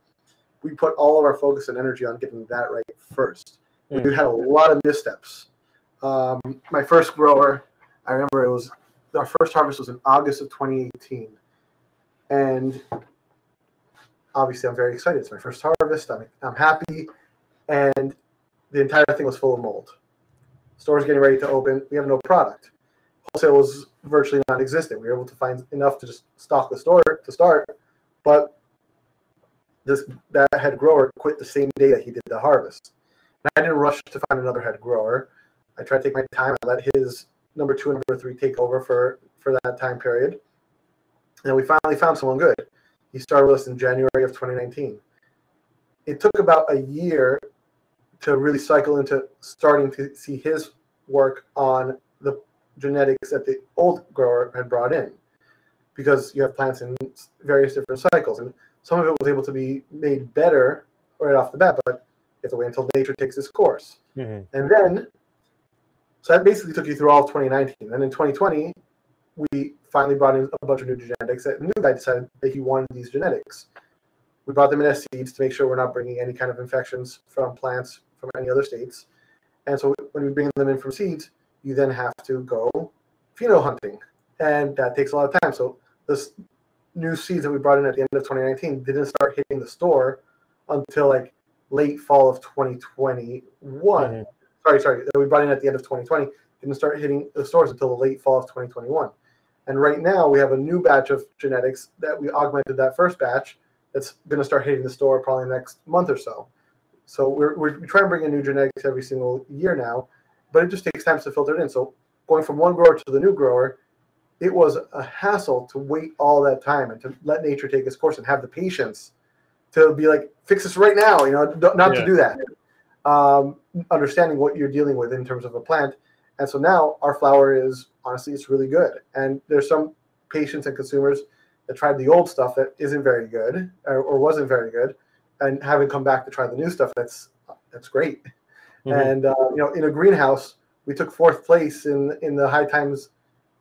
Speaker 2: we put all of our focus and energy on getting that right first. Mm. We had a lot of missteps. Um, my first grower, I remember it was our first harvest was in August of 2018, and obviously I'm very excited. It's my first harvest. I'm I'm happy, and the entire thing was full of mold. Store's getting ready to open. We have no product. Wholesale was virtually non-existent. We were able to find enough to just stock the store to start, but this that head grower quit the same day that he did the harvest. And I didn't rush to find another head grower. I tried to take my time. I let his number two and number three take over for for that time period. And we finally found someone good. He started with us in January of 2019. It took about a year to really cycle into starting to see his work on the genetics that the old grower had brought in because you have plants in various different cycles and some of it was able to be made better right off the bat but you have to wait until nature takes its course mm-hmm. and then so that basically took you through all of 2019. And in 2020, we finally brought in a bunch of new genetics. The new guy decided that he wanted these genetics. We brought them in as seeds to make sure we're not bringing any kind of infections from plants from any other states. And so when we bring them in from seeds, you then have to go pheno hunting. And that takes a lot of time. So this new seeds that we brought in at the end of 2019 didn't start hitting the store until like late fall of 2021. Mm-hmm sorry, sorry, that we brought in at the end of 2020 didn't start hitting the stores until the late fall of 2021. And right now we have a new batch of genetics that we augmented that first batch that's going to start hitting the store probably next month or so. So we're, we're we try and bring in new genetics every single year now, but it just takes time to filter it in. So going from one grower to the new grower, it was a hassle to wait all that time and to let nature take its course and have the patience to be like, fix this right now, you know, not yeah. to do that um, understanding what you're dealing with in terms of a plant. And so now our flower is honestly, it's really good. And there's some patients and consumers that tried the old stuff that isn't very good or, or wasn't very good, and having come back to try the new stuff that's that's great. Mm-hmm. And uh, you know, in a greenhouse, we took fourth place in in the High Times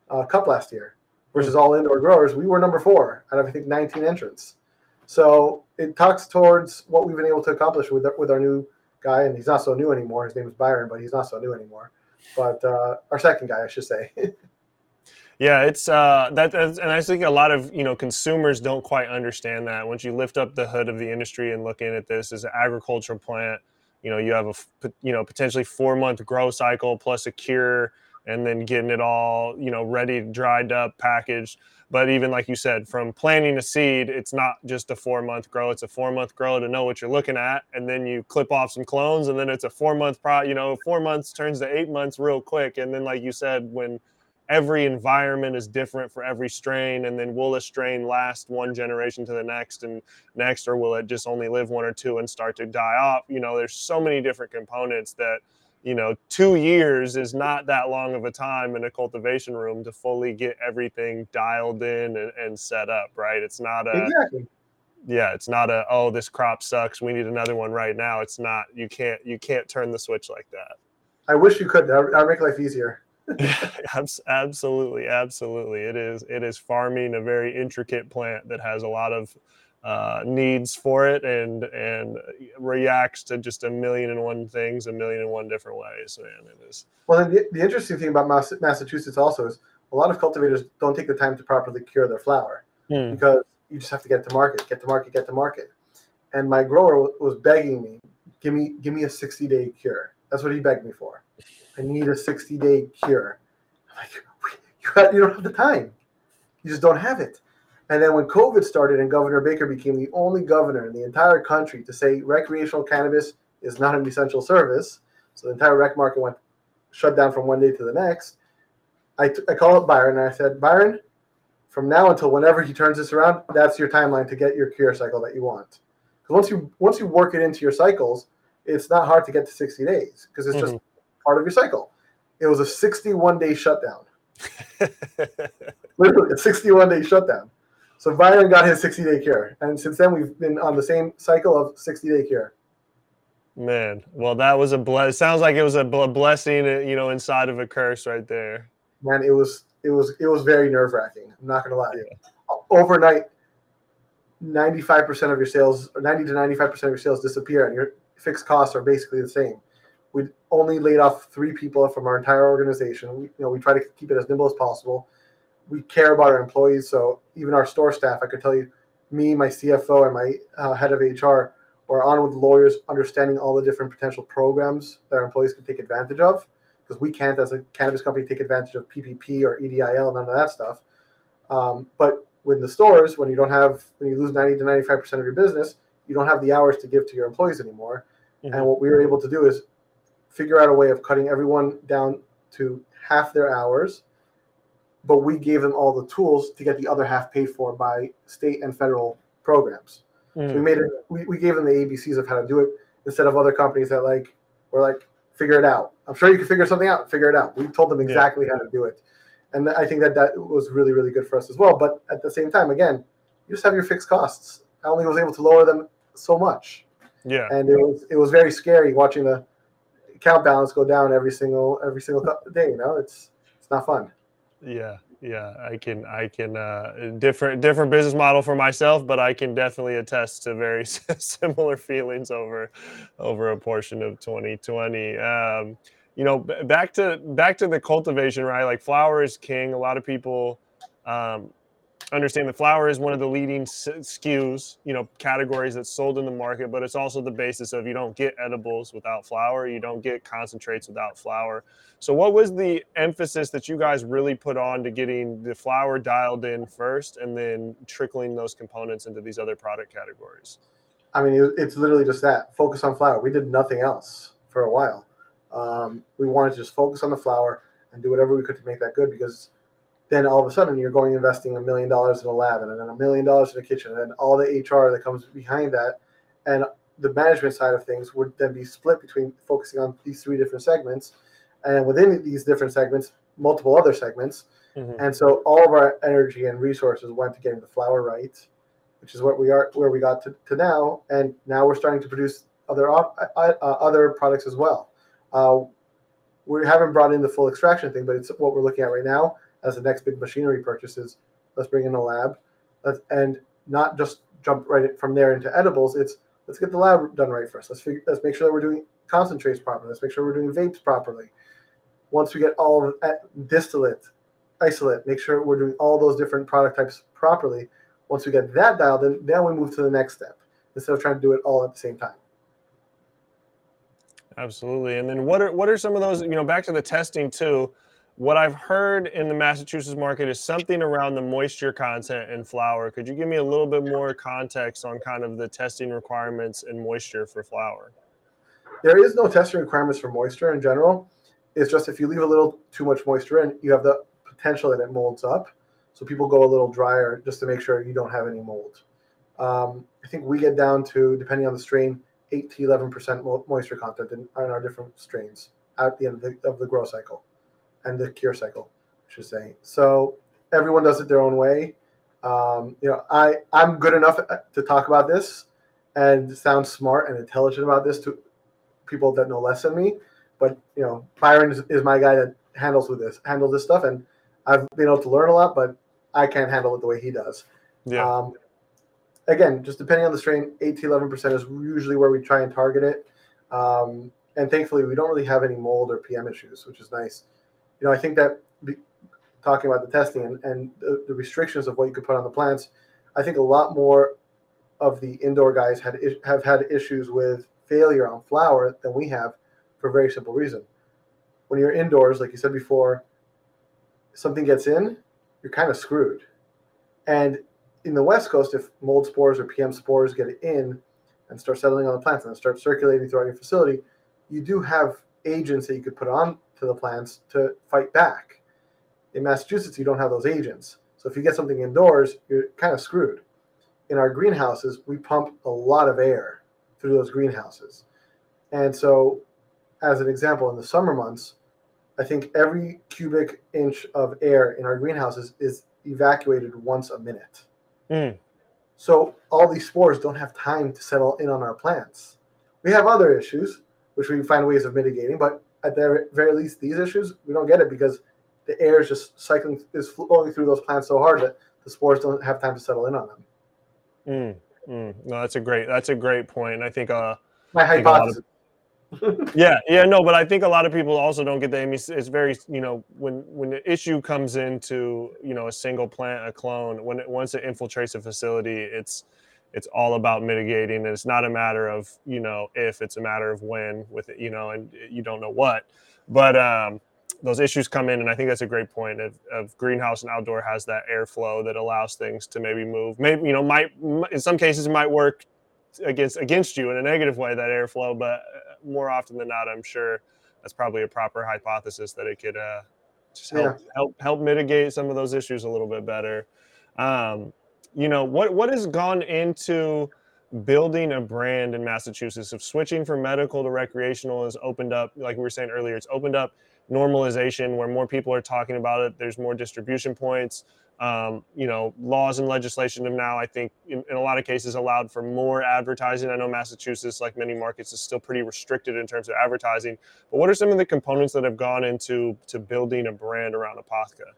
Speaker 2: uh, Cup last year, versus mm-hmm. all indoor growers. We were number four out of I think 19 entrants. So it talks towards what we've been able to accomplish with with our new guy, and he's not so new anymore. His name is Byron, but he's not so new anymore. But uh, our second guy, I should say. [laughs]
Speaker 1: yeah, it's uh, that, and I think a lot of you know consumers don't quite understand that. Once you lift up the hood of the industry and look in at this as an agricultural plant, you know you have a you know potentially four month grow cycle plus a cure, and then getting it all you know ready, dried up, packaged but even like you said, from planting a seed, it's not just a four month grow. It's a four month grow to know what you're looking at. And then you clip off some clones and then it's a four month pro, you know, four months turns to eight months real quick. And then, like you said, when every environment is different for every strain and then will a strain last one generation to the next and next or will it just only live one or two and start to die off you know there's so many different components that you know, two years is not that long of a time in a cultivation room to fully get everything dialed in and, and set up, right? It's not a exactly. Yeah, it's not a oh this crop sucks. We need another one right now. It's not. You can't you can't turn the switch like that.
Speaker 2: I wish you could. That would make life easier. [laughs]
Speaker 1: absolutely, absolutely. It is it is farming a very intricate plant that has a lot of uh, needs for it and and reacts to just a million and one things a million and one different ways man it is
Speaker 2: well the, the interesting thing about massachusetts also is a lot of cultivators don't take the time to properly cure their flower hmm. because you just have to get to market get to market get to market and my grower was begging me give me give me a 60 day cure that's what he begged me for i need a 60 day cure i'm like you don't have the time you just don't have it and then when COVID started and Governor Baker became the only governor in the entire country to say recreational cannabis is not an essential service, so the entire rec market went shut down from one day to the next. I, t- I called up Byron and I said, Byron, from now until whenever he turns this around, that's your timeline to get your cure cycle that you want. Because once you once you work it into your cycles, it's not hard to get to 60 days because it's mm-hmm. just part of your cycle. It was a 61 day shutdown. Literally a 61 day shutdown. So Byron got his 60 day cure, and since then we've been on the same cycle of 60 day cure.
Speaker 1: Man, well, that was a bless. Sounds like it was a blessing, uh, you know, inside of a curse right there.
Speaker 2: Man, it was it was it was very nerve wracking. I'm not gonna lie. Yeah. Overnight, 95% of your sales, or 90 to 95% of your sales disappear, and your fixed costs are basically the same. We only laid off three people from our entire organization. We, you know, we try to keep it as nimble as possible we care about our employees. So even our store staff, I could tell you, me, my CFO, and my uh, head of HR are on with lawyers, understanding all the different potential programs that our employees can take advantage of. Because we can't, as a cannabis company, take advantage of PPP or EIDL, none of that stuff. Um, but with the stores, when you don't have, when you lose 90 to 95% of your business, you don't have the hours to give to your employees anymore. Mm-hmm. And what we were able to do is figure out a way of cutting everyone down to half their hours but we gave them all the tools to get the other half paid for by state and federal programs. Mm. So we mm. made it. We, we gave them the ABCs of how to do it instead of other companies that like were like figure it out. I'm sure you can figure something out. Figure it out. We told them exactly yeah. how to do it, and I think that that was really really good for us as well. But at the same time, again, you just have your fixed costs. I only was able to lower them so much.
Speaker 1: Yeah,
Speaker 2: and it was it was very scary watching the account balance go down every single every single day. You know, it's it's not fun.
Speaker 1: Yeah, yeah, I can, I can, uh, different, different business model for myself, but I can definitely attest to very [laughs] similar feelings over, over a portion of 2020. Um, you know, back to, back to the cultivation, right? Like flower is king. A lot of people, um, understand the flower is one of the leading SKUs, you know, categories that's sold in the market, but it's also the basis of you don't get edibles without flower, you don't get concentrates without flower. So, what was the emphasis that you guys really put on to getting the flower dialed in first and then trickling those components into these other product categories?
Speaker 2: I mean, it's literally just that focus on flower. We did nothing else for a while. Um, we wanted to just focus on the flower and do whatever we could to make that good because then all of a sudden you're going investing a million dollars in a lab and then a million dollars in a kitchen and all the HR that comes behind that. And the management side of things would then be split between focusing on these three different segments. And within these different segments multiple other segments. Mm-hmm. and so all of our energy and resources went to getting the flower right which is what we are where we got to, to now. And now we're starting to produce other uh, uh, other products as well. Uh, we haven't brought in the full extraction thing but it's what we're looking at right now as the next big machinery purchases. Let's bring in a lab, let's, and not just jump right from there into edibles. It's let's get the lab done right first. Let's figure, let's make sure that we're doing concentrates properly. Let's make sure we're doing vapes properly. Once we get all distillate, isolate, make sure we're doing all those different product types properly. Once we get that dialed in, then we move to the next step instead of trying to do it all at the same time.
Speaker 1: Absolutely. And then what are what are some of those, you know, back to the testing too what I've heard in the Massachusetts market is something around the moisture content in flower. Could you give me a little bit more context on kind of the testing requirements and moisture for flower?
Speaker 2: There is no testing requirements for moisture in general. It's just if you leave a little too much moisture in, you have the potential that it molds up. So people go a little drier just to make sure you don't have any mold. Um, I think we get down to, depending on the strain, 8 to 11% moisture content in, in our different strains. at the end of the, of the grow cycle and the cure cycle, I should say. So everyone does it their own way. Um, you know, I I'm good enough to talk about this and sound smart and intelligent about this to people that know less than me. But you know, Byron is, is my guy that handles with this handles this stuff, and I've been able to learn a lot, but I can't handle it the way he does.
Speaker 1: Yeah.
Speaker 2: Um, again, just depending on the strain, 8 to 11% is usually where we try and target it. Um, and thankfully, we don't really have any mold or PM issues, which is nice. You know, I think that talking about the testing and, and the, the, restrictions of what you could put on the plants, I think a lot more of the indoor guys had have had issues with failure on flower than we have for a very simple reason. When you're indoors, like you said before, something gets in, you're kind of screwed. And in the West Coast, if mold spores or PM spores get in and start settling on the plants and start circulating throughout your facility, you do have agents that you could put on to the plants to fight back. In Massachusetts, you don't have those agents. So if you get something indoors, you're kind of screwed. In our greenhouses, we pump a lot of air through those greenhouses. And so, as an example, in the summer months, I think every cubic inch of air in our greenhouses is evacuated once a minute.
Speaker 1: Mm.
Speaker 2: So all these spores don't have time to settle in on our plants. We have other issues, which we find ways of mitigating, but at the very least, these issues, we don't get it because the air is just cycling, is flowing through those plants so hard that the spores don't have time to settle in on them.
Speaker 1: Mm. Mm. No, that's a great, that's a great point. I think, uh,
Speaker 2: my hypothesis [laughs]
Speaker 1: yeah, yeah, no, but I think a lot of people also don't get the Amy. It's very, you know, when when the issue comes into you know a single plant, a clone, when it once it infiltrates a facility, it's it's all about mitigating. And it's not a matter of you know if, it's a matter of when with it, you know, and you don't know what. But um, those issues come in, and I think that's a great point. Of, of greenhouse and outdoor has that airflow that allows things to maybe move. Maybe you know, might in some cases it might work against against you in a negative way that airflow, but uh, more often than not, I'm sure that's probably a proper hypothesis that it could uh, just help yeah. help help mitigate some of those issues a little bit better. Um, you know what what has gone into building a brand in Massachusetts of switching from medical to recreational has opened up, like we were saying earlier, it's opened up normalization where more people are talking about it. There's more distribution points um, you know, laws and legislation have now, I think, in, in, a lot of cases, allowed for more advertising. I know Massachusetts, like many markets, is still pretty restricted in terms of advertising. But what are some of the components that have gone into to building a brand around Apotheca?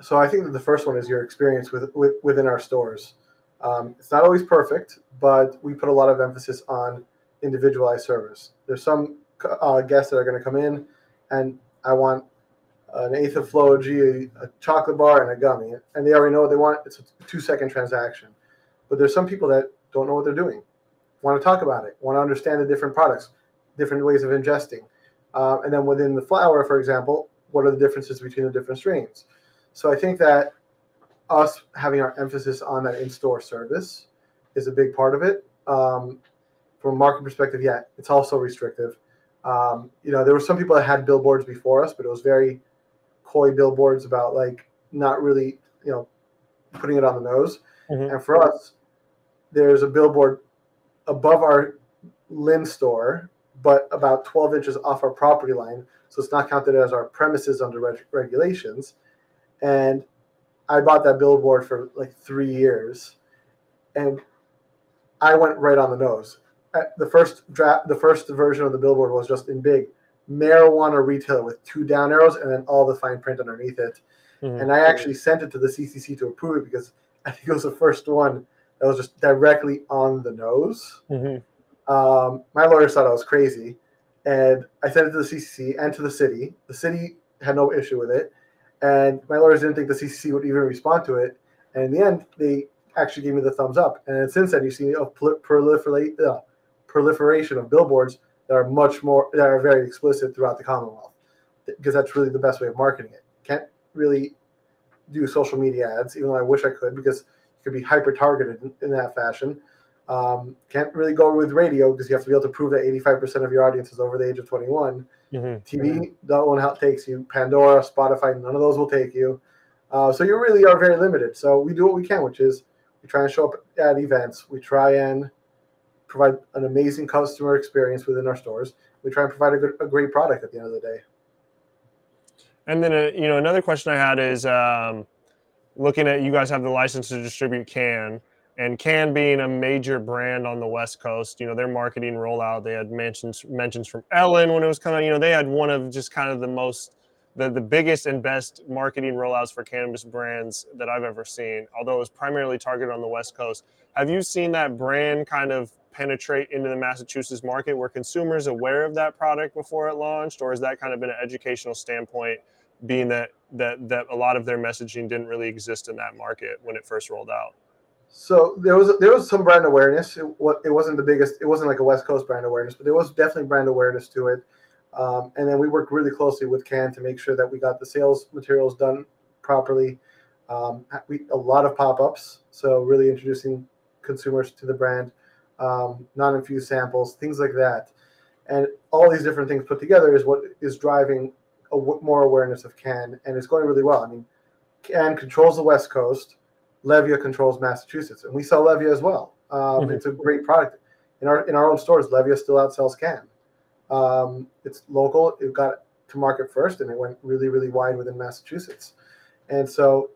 Speaker 2: So I think that the first one is your experience with, with within our stores. Um, it's not always perfect, but we put a lot of emphasis on individualized service. There's some uh, guests that are going to come in, and I want an eighth of Flow G, a, a, chocolate bar, and a gummy, and they already know what they want. It's a two-second transaction. But there's some people that don't know what they're doing, want to talk about it, want to understand the different products, different ways of ingesting, uh, and then within the flower, for example, what are the differences between the different strains? So I think that us having our emphasis on that in-store service is a big part of it. Um, from a market perspective, yeah, it's also restrictive. Um, you know, there were some people that had billboards before us, but it was very coy billboards about like not really, you know, putting it on the nose. Mm-hmm. And for us, there's a billboard above our Lynn store, but about 12 inches off our property line. So it's not counted as our premises under reg- regulations. And I bought that billboard for like three years. And I went right on the nose. The first draft, the first version of the billboard was just in big marijuana retailer with two down arrows and then all the fine print underneath it. Mm-hmm. And I actually sent it to the CCC to approve it because [laughs] I think it was the first one that was just directly on the nose.
Speaker 1: Mm-hmm.
Speaker 2: Um, my lawyers thought I was crazy. And I sent it to the CCC and to the city. The city had no issue with it. And my lawyers didn't think the CCC would even respond to it. And in the end, they actually gave me the thumbs up. And since then, you see a proliferate, uh, proliferation of billboards that are much more that are very explicit throughout the Commonwealth because that's really the best way of marketing it. Can't really do social media ads, even though I wish I could because you could be hyper targeted in, in, that fashion. Um, can't really go with radio because you have to be able to prove that 85% of your audience is over the age of 21.
Speaker 1: Mm-hmm.
Speaker 2: TV, that one takes you. Pandora, Spotify, none of those will take you. Uh, so you really are very limited. So we do what we can, which is we try and show up at events. We try and provide an amazing customer experience within our stores. We we try and provide a, good, a great product at the end of the day.
Speaker 1: And then, uh, you know, another question I had is um, looking at you guys have the license to distribute CANN, and CANN being a major brand on the West Coast. You know, their marketing rollout. They had mentions mentions from Ellen when it was coming. You know, they had one of just kind of the most the, the biggest and best marketing rollouts for cannabis brands that I've ever seen, although it was primarily targeted on the West Coast. Have you seen that brand kind of penetrate into the Massachusetts market? Were consumers aware of that product before it launched, or has that kind of been an educational standpoint, being that that that a lot of their messaging didn't really exist in that market when it first rolled out?
Speaker 2: So there was there was some brand awareness. It, it wasn't the biggest. It wasn't like a West Coast brand awareness, but there was definitely brand awareness to it. Um, and then we worked really closely with CANN to make sure that we got the sales materials done properly. Um, we a lot of pop-ups, so really introducing consumers to the brand, um, non-infused samples, things like that, and all these different things put together is what is driving more awareness of CANN, and it's going really well. I mean, CANN controls the West Coast, Levia controls Massachusetts, and we sell Levia as well. Um, mm-hmm. It's a great product. In our in our own stores, Levia still outsells CANN. Um, it's local. It got to market first, and it went really, really wide within Massachusetts. And so,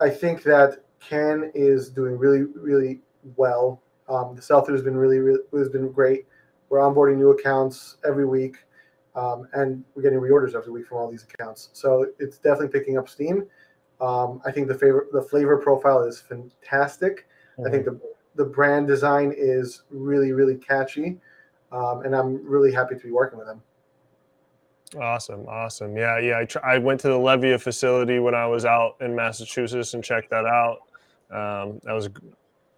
Speaker 2: I think that CANN is doing really, really well. Um, the sell through has been really, really has been great. We're onboarding new accounts every week, um, and we're getting reorders every week from all these accounts. So it's definitely picking up steam. Um, I think the favor, the flavor profile is fantastic. Mm-hmm. I think mm-hmm. the the brand design is really, really catchy um, and I'm really happy to be working with them.
Speaker 1: Awesome, awesome. Yeah, yeah. I, tr- I went to the Levia facility when I was out in Massachusetts and checked that out. Um, that was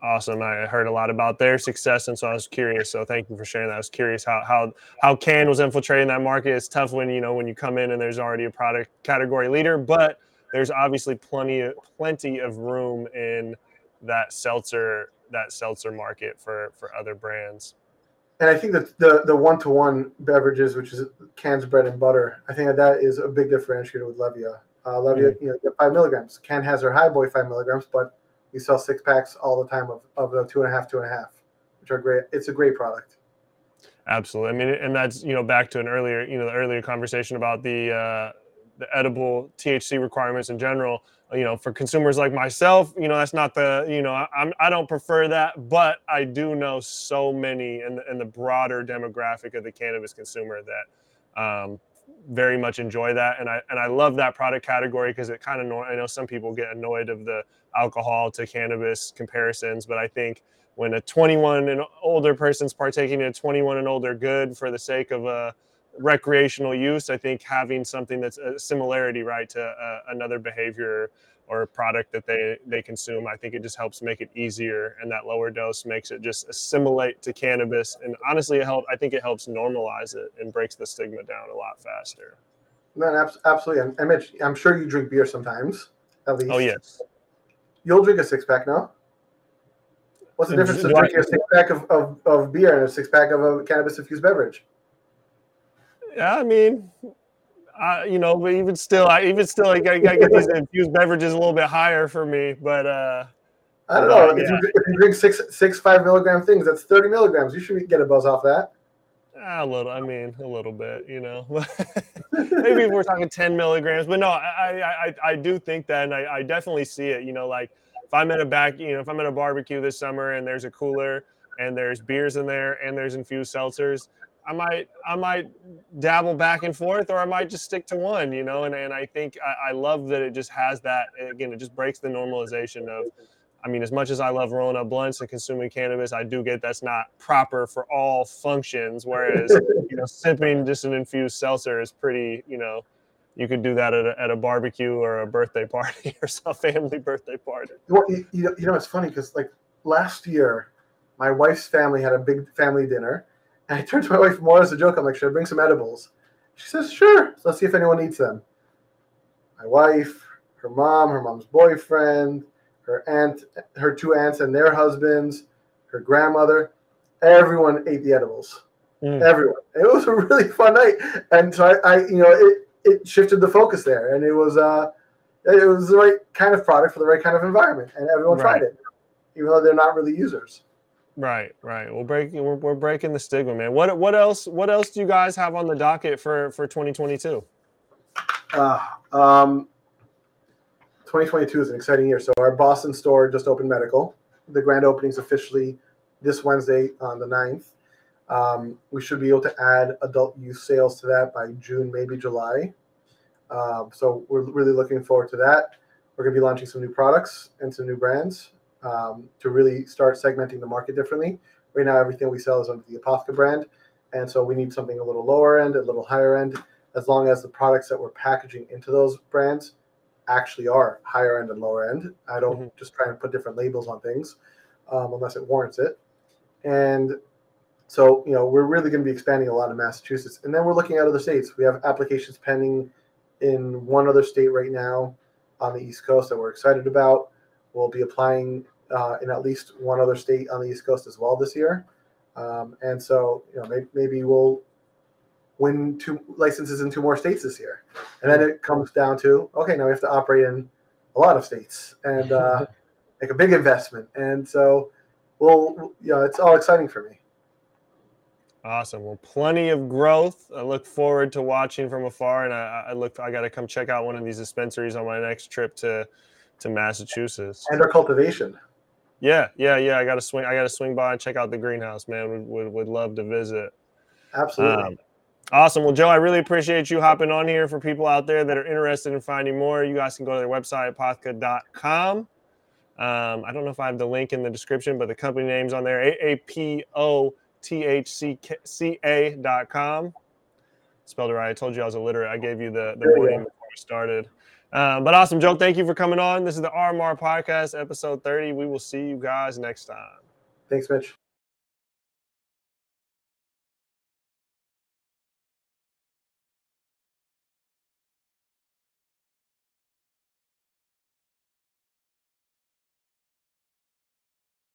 Speaker 1: awesome. I heard a lot about their success, and so I was curious. So thank you for sharing that. I was curious how how how CANN was infiltrating that market. It's tough when you know when you come in and there's already a product category leader, but there's obviously plenty of plenty of room in that seltzer that seltzer market for for other brands
Speaker 2: and I think that the the one to one beverages, which is CANN's, bread, and butter, I think that that is a big differentiator with Levia. Uh, Levia, mm-hmm. you know, five milligrams. CANN has their high boy five milligrams, but we sell six packs all the time of of the two and a half, two and a half, which are great. It's a great product.
Speaker 1: Absolutely. I mean, and that's you know back to an earlier you know the earlier conversation about the uh, the edible THC requirements in general. You know for consumers like myself you know that's not the you know I'm, i don't prefer that but i do know so many in the, in the broader demographic of the cannabis consumer that um, very much enjoy that. And i and i love that product category because it kind of i know some people get annoyed of the alcohol to cannabis comparisons but i think when a 21 and older person's partaking in a 21 and older good for the sake of a recreational use, I think having something that's a similarity, right, to uh, another behavior or a product that they they consume, I think it just helps make it easier, and that lower dose makes it just assimilate to cannabis. And honestly, it help. I think it helps normalize it and breaks the stigma down a lot faster.
Speaker 2: Man, absolutely. I'm, Mitch, I'm sure you drink beer sometimes, at least.
Speaker 1: Oh yes.
Speaker 2: You'll drink a six pack now. What's the difference between drinking a six pack of, of, of beer and a six pack of a cannabis infused beverage?
Speaker 1: Yeah, I mean, I, you know, but even still, I even still, I gotta, gotta get these [laughs] infused beverages a little bit higher for me. But uh,
Speaker 2: I don't know. Yeah. If, you, if, you, drink six six five milligram things, that's thirty milligrams. You should get a buzz off that.
Speaker 1: A little, I mean, a little bit, you know. [laughs] Maybe we're talking ten milligrams, but no, I, I, I do think that, and I, I definitely see it. You know, like if I'm at a back, you know, if I'm at a barbecue this summer and there's a cooler and there's beers in there and there's infused seltzers, I might I might dabble back and forth, or I might just stick to one, you know. And and I think I, I, love that it just has that. Again, it just breaks the normalization of. I mean, as much as I love rolling up blunts and consuming cannabis, I do get that's not proper for all functions. Whereas, you know, sipping just an infused seltzer is pretty, you know, you could do that at a, at a barbecue or a birthday party [laughs] or some family birthday party.
Speaker 2: Well, you, you know, it's funny because like last year, my wife's family had a big family dinner and I turned to my wife more as a joke. I'm like, should I bring some edibles? She says, sure. So let's see if anyone eats them. My wife, her mom, her mom's boyfriend, her aunt, her two aunts and their husbands, her grandmother, everyone ate the edibles. Mm. Everyone. It was a really fun night. And so I, I, you know, it, it shifted the focus there. And it was uh it was the right kind of product for the right kind of environment. And everyone right. tried it, even though they're not really users.
Speaker 1: Right, right. We're breaking we're, we're breaking the stigma, man. What what else what else do you guys have on the docket for for 2022?
Speaker 2: Uh, um, 2022 is an exciting year. So our Boston store just opened medical. The grand opening is officially this Wednesday on the 9th. Um, we should be able to add adult use sales to that by June, maybe July. Um, so we're really looking forward to that. We're going to be launching some new products and some new brands um, to really start segmenting the market differently. Right now, everything we sell is under the Apotheca brand, and so we need something a little lower end, a little higher end. As long as the products that we're packaging into those brands actually are higher end and lower end. I don't mm-hmm. just try and put different labels on things um, unless it warrants it. And so, you know, we're really going to be expanding a lot in Massachusetts. And then we're looking at other states. We have applications pending in one other state right now on the East Coast that we're excited about. We'll be applying uh, in at least one other state on the East Coast as well this year. Um, and so, you know, maybe, maybe we'll win two licenses in two more states this year. And then it comes down to okay, now we have to operate in a lot of states and uh, [laughs] make a big investment. And so, well, you know, it's all exciting for me.
Speaker 1: Awesome. Well, plenty of growth. I look forward to watching from afar, and I, I look. I got to come check out one of these dispensaries on my next trip to to Massachusetts.
Speaker 2: And our cultivation.
Speaker 1: Yeah, yeah, yeah. I got to swing. I got to swing by and check out the greenhouse, man. Would would, would love to visit.
Speaker 2: Absolutely. Um,
Speaker 1: awesome. Well, Joe, I really appreciate you hopping on here. For people out there that are interested in finding more, you guys can go to their website, apotheca.com. Um, I don't know if I have the link in the description, but the company name's on there. A A P O T H C C A dot com. Spelled it right. I told you I was illiterate. I gave you the, the warning before we started. Um, but awesome, Joe. Thank you for coming on. This is the RMR Podcast, episode 30. We will see you guys next time.
Speaker 2: Thanks, Mitch.